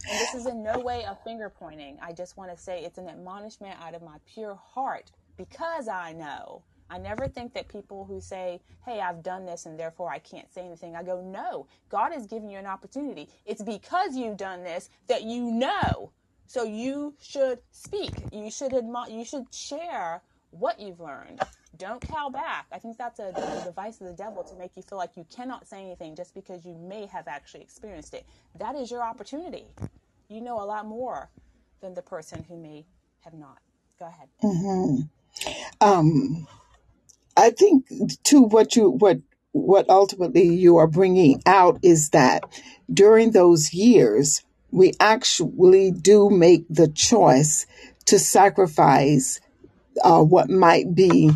And this is in no way a finger pointing. I just want to say it's an admonishment out of my pure heart because I know. I never think that people who say, Hey, I've done this and therefore I can't say anything. I go, No, God has given you an opportunity. It's because you've done this that you know. So you should speak. You should admire, you should share what you've learned. Don't cow back. I think that's a, a device of the devil to make you feel like you cannot say anything just because you may have actually experienced it. That is your opportunity. You know a lot more than the person who may have not. Go ahead. Mhm. Um, I think too what you what what ultimately you are bringing out is that during those years we actually do make the choice to sacrifice uh, what might be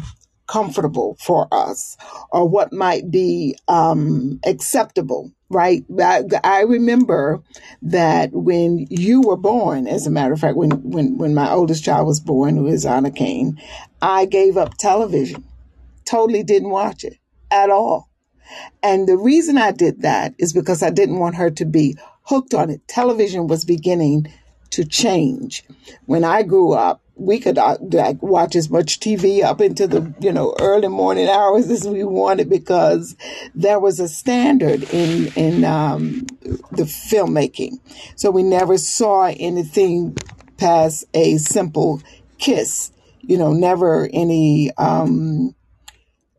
comfortable for us or what might be um, acceptable right I, I remember that when you were born as a matter of fact when, when when my oldest child was born who is anna kane i gave up television totally didn't watch it at all and the reason I did that is because I didn't want her to be hooked on it. Television was beginning to change. When I grew up, we could uh, like watch as much TV up into the you know early morning hours as we wanted because there was a standard in in um, the filmmaking. So we never saw anything past a simple kiss. You know, never any. Um,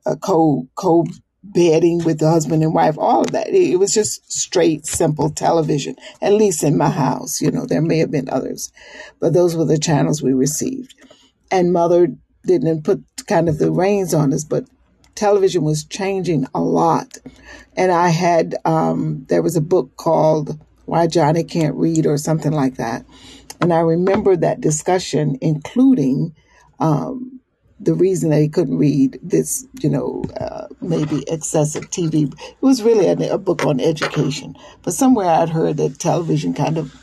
a co co bedding with the husband and wife, all of that. It, was just straight, simple television. At least in my house, you know, there may have been others, but those were the channels we received. And mother didn't put kind of the reins on us, but television was changing a lot. And I had um, there was a book called Why Johnny Can't Read or something like that. And I remember that discussion, including um, the reason that he couldn't read this, you know, uh, maybe excessive TV. It was really a, a book on education. But somewhere I'd heard that television kind of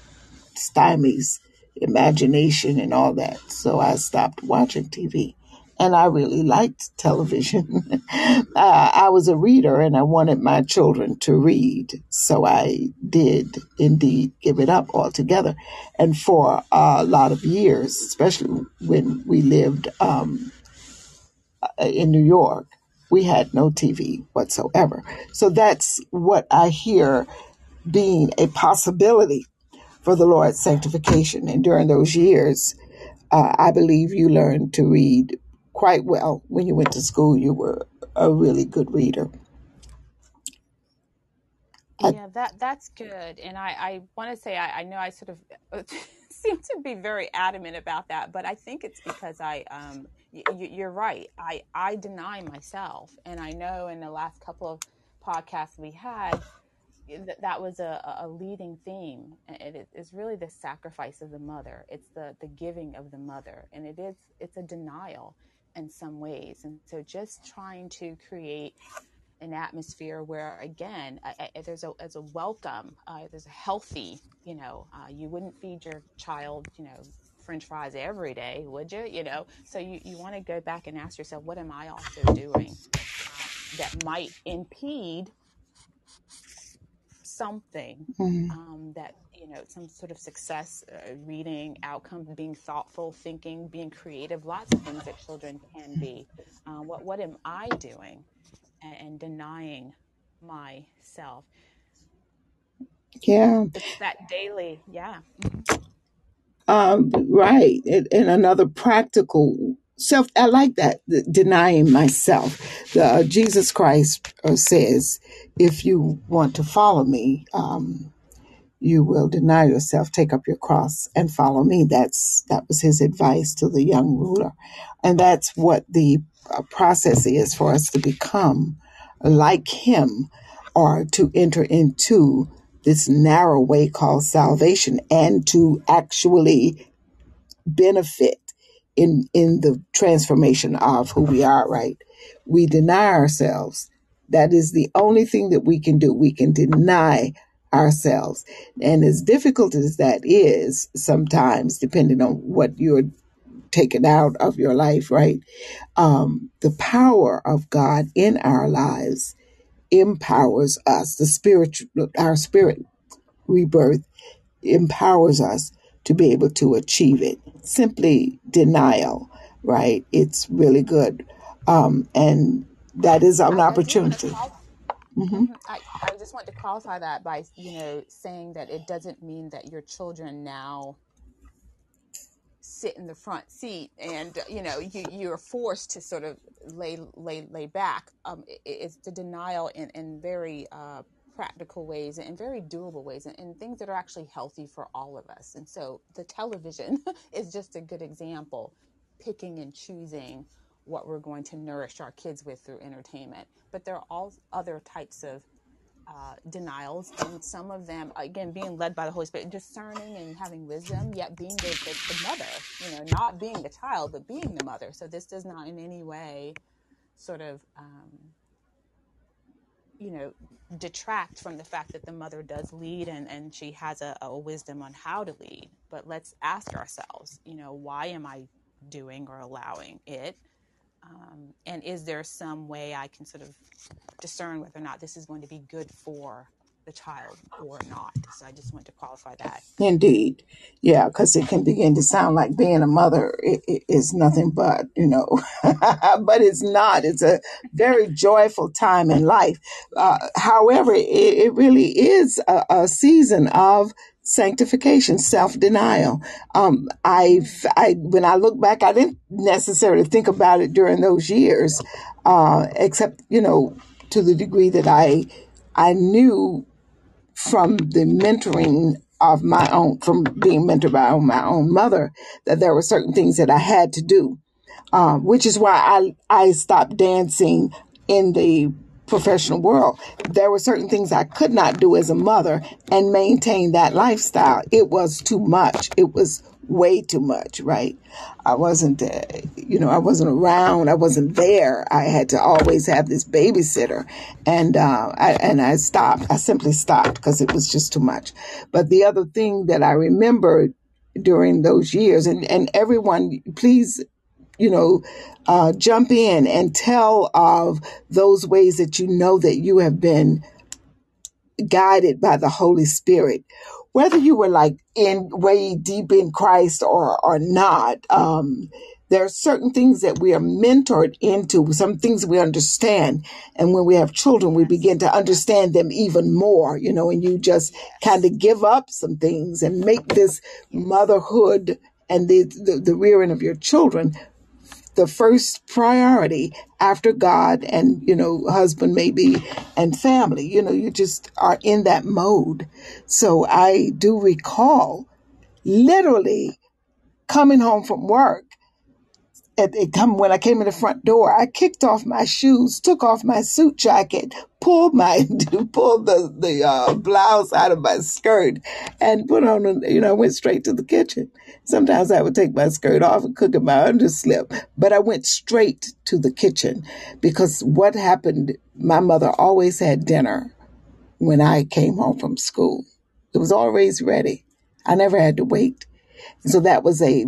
stymies imagination and all that. So I stopped watching TV. And I really liked television. [LAUGHS] uh, I was a reader and I wanted my children to read. So I did indeed give it up altogether. And for a lot of years, especially when we lived um, in New York, we had no TV whatsoever. So that's what I hear being a possibility for the Lord's sanctification. And during those years, uh, I believe you learned to read quite well. When you went to school, you were a really good reader. Yeah, that that's good. And I, I want to say I, I know I sort of [LAUGHS] seem to be very adamant about that, but I think it's because I um y- you're right. I I deny myself, and I know in the last couple of podcasts we had, that was a, a leading theme it is really the sacrifice of the mother it's the the giving of the mother and it is it's a denial in some ways and so just trying to create an atmosphere where again there's a as a welcome uh, there's a healthy you know uh, you wouldn't feed your child you know french fries every day would you? You know? So you, you want to go back and ask yourself what am i also doing uh, that might impede something Mhm. um, that you know some sort of success uh, reading outcome being thoughtful thinking being creative lots of things that children can be. Uh, what what am i doing and, denying myself Yeah. it's that daily yeah Um, right. And, and another practical self, I like that, the denying myself. The, uh, Jesus Christ uh, says, if you want to follow me, um, you will deny yourself, take up your cross, and follow me. That's that was his advice to the young ruler, and that's what the uh, process is for us to become like him, or to enter into this narrow way called salvation, and to actually benefit in in the transformation of who we are right? We deny ourselves. That is the only thing that we can do. We can deny ourselves. And as difficult as that is sometimes depending on what you're taking out of your life right um the power of god in our lives empowers us the spiritual our spirit rebirth empowers us to be able to achieve it. Simply denial, right? It's really good. Um, and that is an i, I do want to opportunity. qualify hmm hmm I, I just want to qualify that by you know saying that it doesn't mean that your children now sit in the front seat and uh, you know you you're forced to sort of lay lay lay back um i it's the denial in in very uh practical ways and very doable ways and, and things that are actually healthy for all of us. And so the television [LAUGHS] is just a good example picking and choosing what we're going to nourish our kids with through entertainment. But there are all other types of uh, denials, and some of them, again, being led by the Holy Spirit, discerning and having wisdom, yet being the, the, the mother, you know, not being the child, but being the mother. So this does not in any way sort of, um, you know, detract from the fact that the mother does lead and, and she has a, a wisdom on how to lead. But let's ask ourselves, you know, why am I doing or allowing it? Um, and is there some way I can sort of discern whether or not this is going to be good for the child or not? So I just want to qualify that. Indeed. Yeah, because it can begin to sound like being a mother is nothing but, you know, [LAUGHS] but it's not. It's a very joyful time in life. Uh, however, it, it really is a, a season of sanctification, self-denial. Um, I, I, when I look back, I didn't necessarily think about it during those years, uh, except, you know, to the degree that I, I knew from the mentoring of my own, from being mentored by my own mother, that there were certain things that I had to do um, which is why I I stopped dancing in the professional world. There were certain things I could not do as a mother and maintain that lifestyle. It was too much. It was way too much, right? I wasn't, uh, you know, I wasn't around. I wasn't there. I had to always have this babysitter, and uh, I, and I stopped. I simply stopped because it was just too much. But the other thing that I remembered during those years, and and everyone, please you know, uh, jump in and tell of those ways that you know that you have been guided by the Holy Spirit, whether you were like in way deep in Christ or or not. Um, there are certain things that we are mentored into, some things we understand. And when we have children, we begin to understand them even more, you know, and you just kind of give up some things and make this motherhood and the, the, the rearing of your children the first priority after God and, you know, husband maybe and family. You know, you just are in that mode. So I do recall literally coming home from work it come when I came in the front door, I kicked off my shoes, took off my suit jacket, pulled my [LAUGHS] pulled the the uh, blouse out of my skirt, and put on. a- You know, went straight to the kitchen. Sometimes I would take my skirt off and cook in my underslip, but I went straight to the kitchen because what happened? My mother always had dinner when I came home from school. It was always ready. I never had to wait. So that was a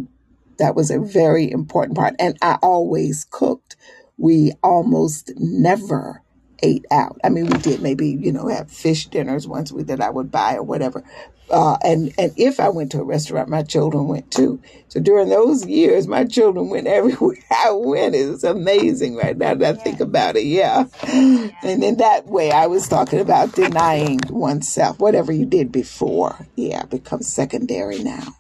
that was a very important part. And I always cooked. We almost never ate out. I mean, we did maybe, you know, have fish dinners once we that I would buy or whatever. Uh, and and if I went to a restaurant, my children went too. So during those years, my children went [LAUGHS] everywhere I went. It's amazing right now that I think about it. Yeah. Yes. And in that way, I was talking about denying oneself. Whatever you did before, yeah, becomes secondary now.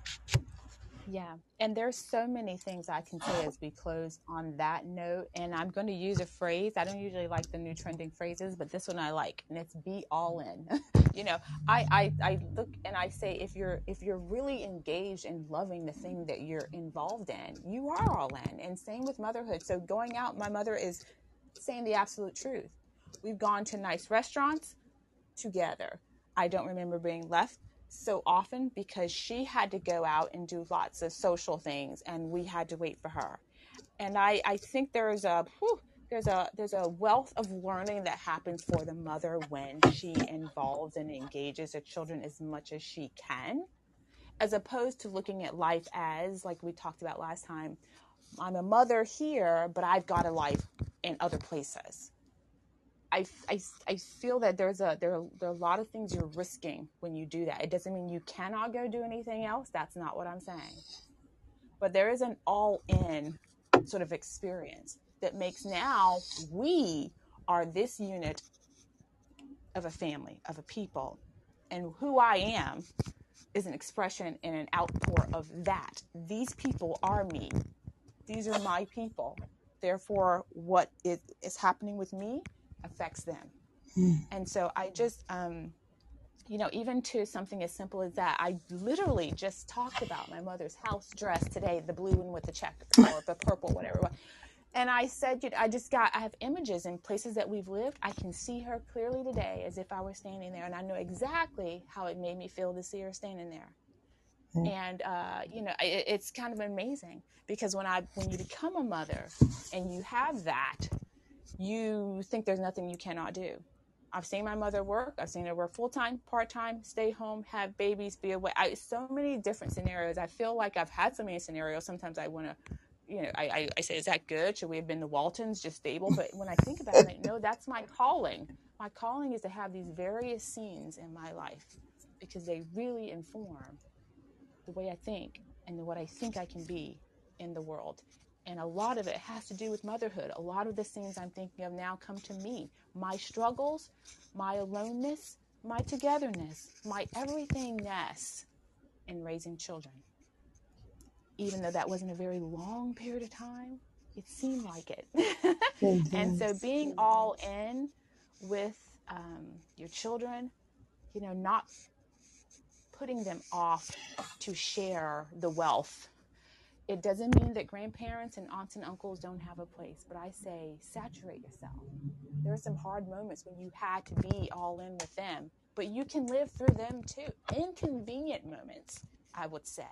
And there's so many things I can say as we close on that note. And I'm going to use a phrase. I don't usually like the new trending phrases, but this one I like, and it's be all in. [LAUGHS] you know, I, I I look and I say if you're if you're really engaged in loving the thing that you're involved in, you are all in. And same with motherhood. So going out, my mother is saying the absolute truth. We've gone to nice restaurants together. I don't remember being left so often because she had to go out and do lots of social things and we had to wait for her. And I, I think there's a whew, there's a there's a wealth of learning that happens for the mother when she involves and engages her children as much as she can, as opposed to looking at life as like we talked about last time. I'm a mother here, but I've got a life in other places I, I, I feel that there's a there are, there are a lot of things you're risking when you do that. It doesn't mean you cannot go do anything else. That's not what I'm saying. But there is an all in sort of experience that makes now we are this unit of a family, of a people. And who I am is an expression and an outpour of that. These people are me. These are my people. Therefore, what is, is happening with me affects them. And so I just, um, you know, even to something as simple as that, I literally just talked about my mother's house dress today, the blue one with the check [LAUGHS] or the purple, whatever it was. And I said, you know, I just got, I have images in places that we've lived. I can see her clearly today as if I were standing there. And I know exactly how it made me feel to see her standing there. And, uh, you know, it, it's kind of amazing because when I, when you become a mother and you have that, you think there's nothing you cannot do. I've seen my mother work. I've seen her work full time, part time, stay home, have babies, be away. I, so many different scenarios. I feel like I've had so many scenarios. Sometimes I want to, you know, I, I, I say, is that good? Should we have been the Waltons, just stable? But when I think about it, like, no, that's my calling. My calling is to have these various scenes in my life because they really inform the way I think and the, what I think I can be in the world. And a lot of it has to do with motherhood. A lot of the things I'm thinking of now come to me. My struggles, my aloneness, my togetherness, my everythingness in raising children. Even though that wasn't a very long period of time, it seemed like it. [LAUGHS] and so being all in with um, your children, you know, not putting them off to share the wealth it doesn't mean that grandparents and aunts and uncles don't have a place, but I say saturate yourself. There are some hard moments when you had to be all in with them, but you can live through them too. Inconvenient moments, I would say.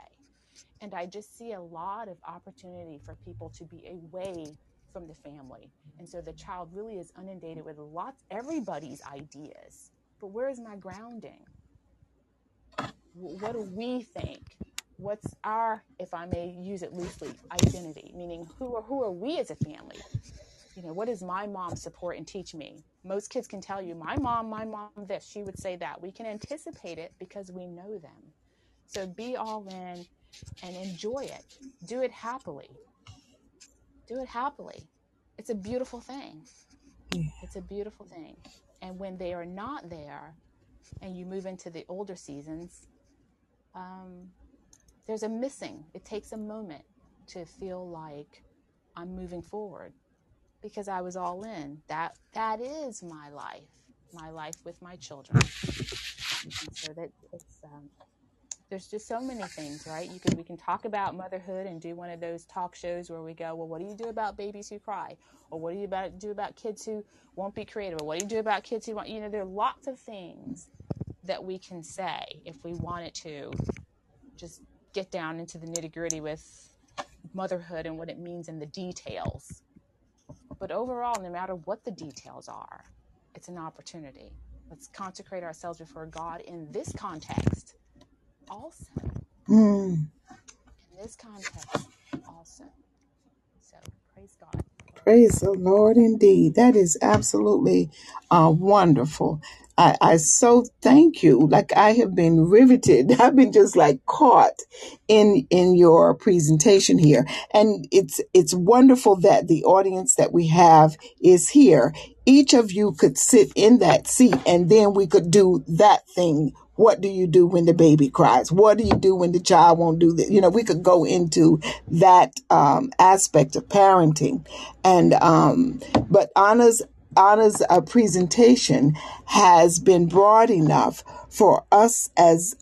And I just see a lot of opportunity for people to be away from the family. And so the child really is inundated with lots, everybody's ideas. But where is my grounding? What do we think? What's our, if I may use it loosely, identity? Meaning, who are who are we as a family? You know, what does my mom support and teach me? Most kids can tell you, my mom, my mom, this. She would say that. We can anticipate it because we know them. So be all in and enjoy it. Do it happily. Do it happily. It's a beautiful thing. Yeah. It's a beautiful thing. And when they are not there, and you move into the older seasons, um, there's a missing. It takes a moment to feel like I'm moving forward because I was all in. That that is my life, my life with my children. And so that it's um, there's just so many things, right? You can we can talk about motherhood and do one of those talk shows where we go, well, what do you do about babies who cry, or what do you about do about kids who won't be creative, or what do you do about kids who want, you know, there are lots of things that we can say if we wanted to, just get down into the nitty gritty with motherhood and what it means in the details. But overall, no matter what the details are, it's an opportunity. Let's consecrate ourselves before God in this context also. Mm. In this context also. So praise God. Praise the Lord indeed. That is absolutely uh, wonderful. I, I so thank you. Like I have been riveted. [LAUGHS] I've been just like caught in in your presentation here. And it's it's wonderful that the audience that we have is here. Each of you could sit in that seat and then we could do that thing what do you do when the baby cries? What do you do when the child won't do this? You know, we could go into that um, aspect of parenting, and um, but Anna's Anna's uh, presentation has been broad enough for us as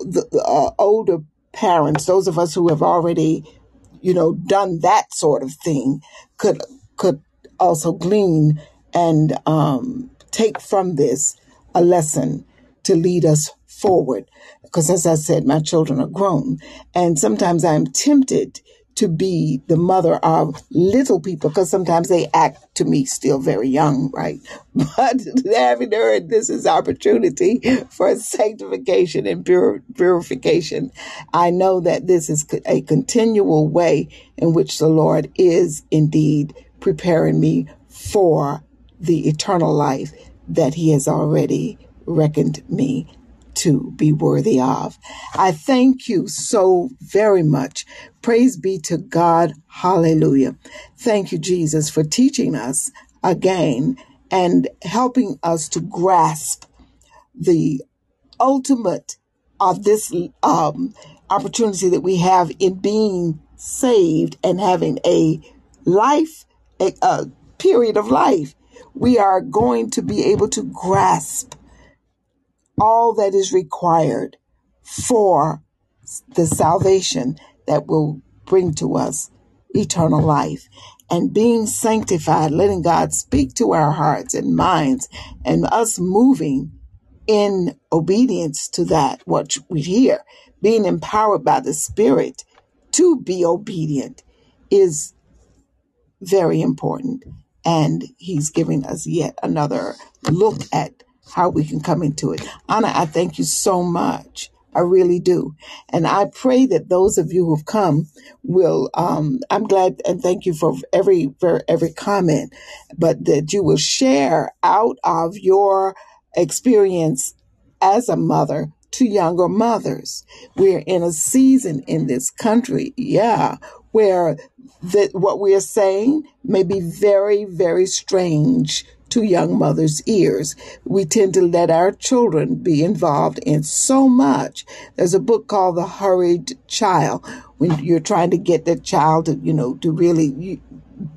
the uh, older parents, those of us who have already, you know, done that sort of thing, could could also glean and um, take from this a lesson to lead us forward. Because as I said, my children are grown. And sometimes I'm tempted to be the mother of little people because sometimes they act to me still very young, right? [LAUGHS] But having heard this is opportunity for sanctification and pur- purification, I know that this is a continual way in which the Lord is indeed preparing me for the eternal life that He has already reckoned me to be worthy of. I thank you so very much. Praise be to God. Hallelujah. Thank you, Jesus, for teaching us again and helping us to grasp the ultimate of this um, opportunity that we have in being saved and having a life, a, a period of life. We are going to be able to grasp all that is required for the salvation that will bring to us eternal life and being sanctified, letting God speak to our hearts and minds and us moving in obedience to that, what we hear, being empowered by the Spirit to be obedient is very important. And He's giving us yet another look at how we can come into it. Anna, I thank you so much. I really do. And I pray that those of you who've come will, um, I'm glad and thank you for every, for every comment, but that you will share out of your experience as a mother to younger mothers. We're in a season in this country, yeah, where that what we are saying may be very, very strange to young mothers' ears. We tend to let our children be involved in so much. There's a book called The Hurried Child when you're trying to get that child to, you know, to really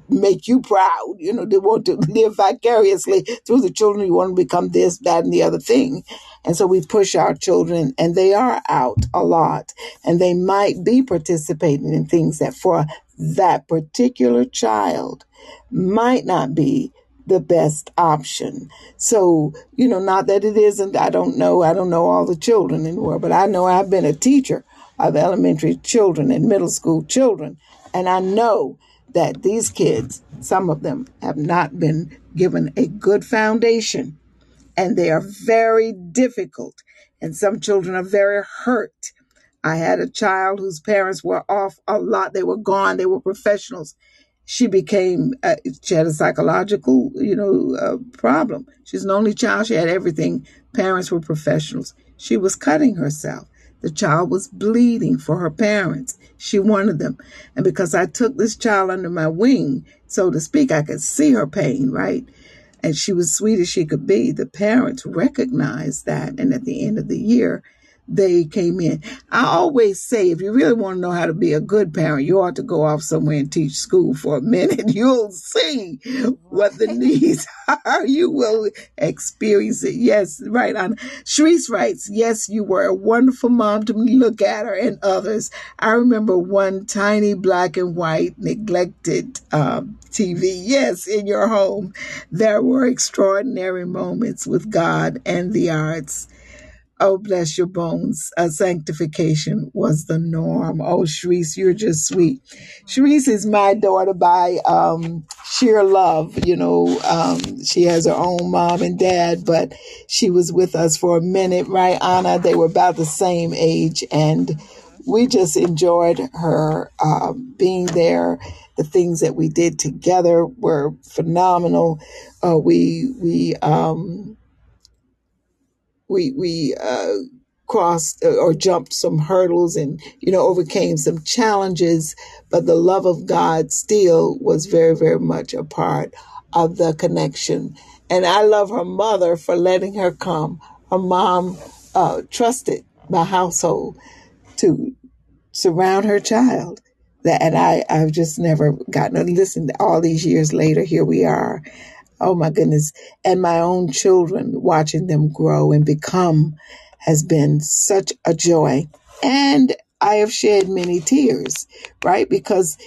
make you proud. You know, they want to [LAUGHS] live vicariously through the children. You want to become this, that, and the other thing. And so we push our children, and they are out a lot, and they might be participating in things that for that particular child might not be the best option. So, you know, not that it isn't, I don't know, I don't know all the children in the world, but I know I've been a teacher of elementary children and middle school children. And I know that these kids, some of them have not been given a good foundation and they are very difficult. And some children are very hurt. I had a child whose parents were off a lot. They were gone. They were professionals she became uh, she had a psychological you know uh, problem. She's an only child. She had everything. Parents were professionals. She was cutting herself. The child was bleeding for her parents. She wanted them. And because i took this child under my wing so to speak i could see her pain right? And she was sweet as she could be. The parents recognized that. And at the end of the year they came in. I always say, if you really want to know how to be a good parent, you ought to go off somewhere and teach school for a minute. [LAUGHS] You'll see what the needs [LAUGHS] are. You will experience it. Yes, right on. Sharice writes, yes, you were a wonderful mom to me. look at her and others. I remember one tiny black and white neglected um, TV. Yes, in your home. There were extraordinary moments with God and the arts. Oh, bless your bones. Uh, sanctification was the norm. Oh, Sharice, you're just sweet. Sharice is my daughter by um, sheer love. You know, um, she has her own mom and dad, but she was with us for a minute, right, Anna? They were about the same age, and we just enjoyed her uh, being there. The things that we did together were phenomenal. Uh, we we um, we we uh, crossed uh, or jumped some hurdles and you know overcame some challenges but the love of god still was very very much a part of the connection. And i love her mother for letting her come. Her mom uh, trusted my household to surround her child that and i i've just never gotten to listen to all these years later here we are oh my goodness, and my own children, watching them grow and become has been such a joy. And I have shed many tears, right? Because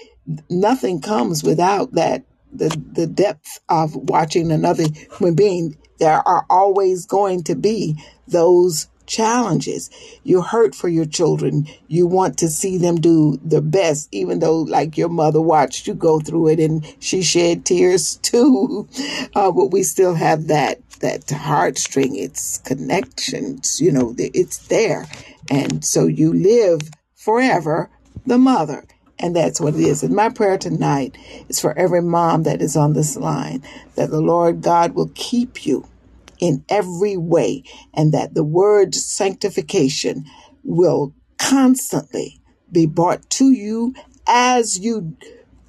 nothing comes without that the the depth of watching another human being. There are always going to be those challenges. You hurt for your children. You want to see them do the best, even though, like your mother watched you go through it and she shed tears [LAUGHS] too. Uh, but we still have that that heartstring. It's connections. You know, it's there, and so you live forever. The mother. And that's what it is. And my prayer tonight is for every mom that is on this line that the Lord God will keep you in every way, and that the word sanctification will constantly be brought to you as you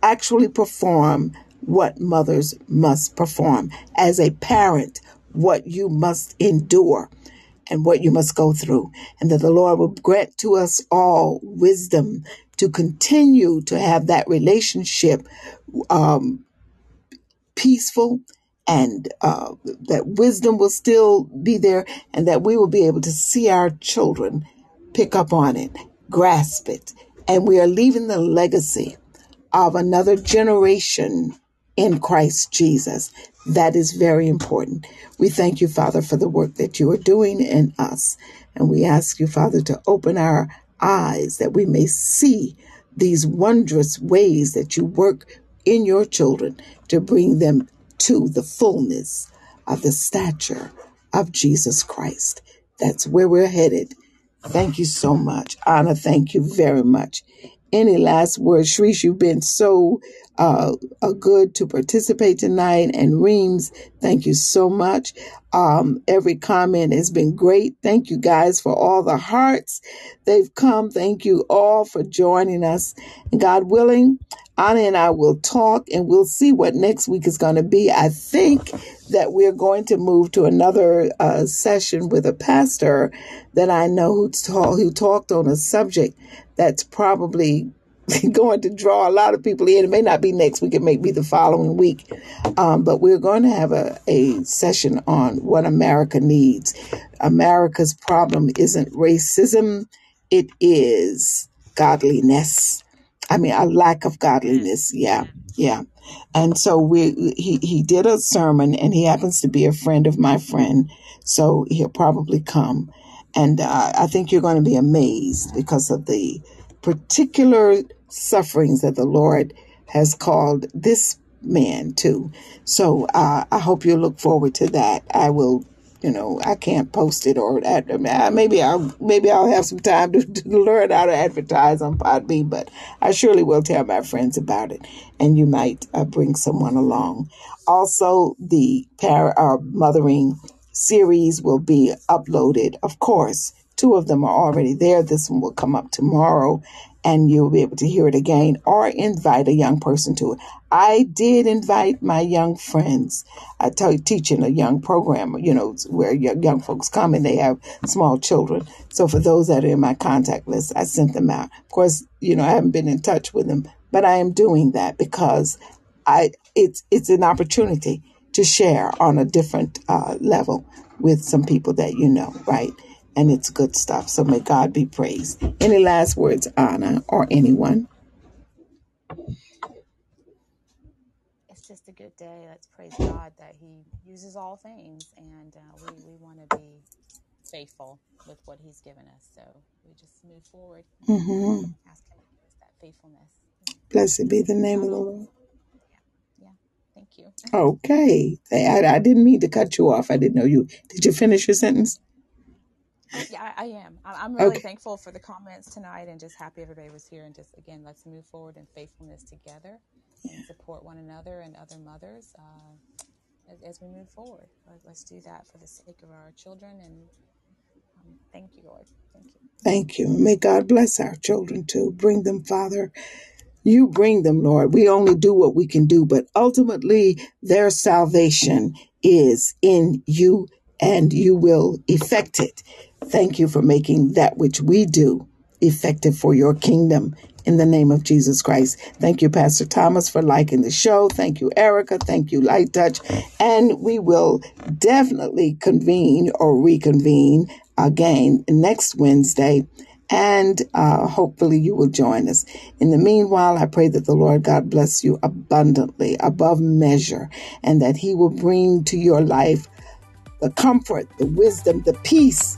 actually perform what mothers must perform. As a parent, what you must endure and what you must go through. And that the Lord will grant to us all wisdom to continue to have that relationship um, peaceful and uh, that wisdom will still be there and that we will be able to see our children pick up on it, grasp it. And we are leaving the legacy of another generation in Christ Jesus. That is very important. We thank you, Father, for the work that you are doing in us. And we ask you, Father, to open our eyes that we may see these wondrous ways that you work in your children to bring them to the fullness of the stature of Jesus Christ. That's where we're headed. Thank you so much. Anna, thank you very much. Any last words? Sharice, you've been so uh, good to participate tonight. And Reams, thank you so much. Um, every comment has been great. Thank you guys for all the hearts they've come. Thank you all for joining us. And God willing, Anna and I will talk and we'll see what next week is going to be. I think that we're going to move to another uh, session with a pastor that I know who, talk, who talked on a subject that's probably [LAUGHS] going to draw a lot of people in. It may not be next week, it may be the following week. Um, but we're going to have a, a session on what America needs. America's problem isn't racism, it is godliness. I mean, a lack of godliness. Yeah, yeah. And so we he he did a sermon, and he happens to be a friend of my friend, so he'll probably come. And uh, I think you're going to be amazed because of the particular sufferings that the Lord has called this man to. So uh, I hope you'll look forward to that. I will you know, I can't post it or maybe I'll maybe I'll have some time to, [LAUGHS] to, learn how to advertise on Podbean, but I surely will tell my friends about it, and you might uh, bring someone along. Also, the para uh, mothering series will be uploaded, of course, Two of them are already there. This one will come up tomorrow and you'll be able to hear it again or invite a young person to it. I did invite my young friends. I you, teaching a young program, you know, where young folks come and they have small children. So for those that are in my contact list, I sent them out. Of course, you know, I haven't been in touch with them, but I am doing that because I it's it's an opportunity to share on a different uh, level with some people that you know, right? And it's good stuff. So may God be praised. Any last words, Anna, or anyone? It's just a good day. Let's praise God that He uses all things, and uh, we, we want to be faithful with what He's given us. So we just move forward. Mm-hmm. Ask Him that faithfulness. Blessed be the name of the Lord. Yeah, yeah. Thank you. Okay. I, I didn't mean to cut you off. I didn't know you. Did you finish your sentence? Yeah, I, I am. I'm really okay. thankful for the comments tonight and just happy everybody was here. And just again, let's move forward in faithfulness together and support one another and other mothers uh, as, as, we move forward. Let's do that for the sake of our children. And um, thank you, Lord. Thank you. Thank you. May God bless our children too. Bring them, Father. You bring them, Lord. We only do what we can do, but ultimately their salvation is in you and you will effect it. Thank you for making that which we do effective for your kingdom in the name of Jesus Christ. Thank you, Pastor Thomas, for liking the show. Thank you, Erica. Thank you, Light Touch. And we will definitely convene or reconvene again next Wednesday. And uh, hopefully you will join us. In the meanwhile, I pray that the Lord God bless you abundantly, above measure, and that He will bring to your life the comfort, the wisdom, the peace,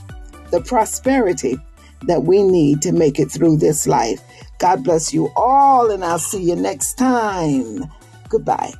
the prosperity that we need to make it through this life. God bless you all, and I'll see you next time. Goodbye.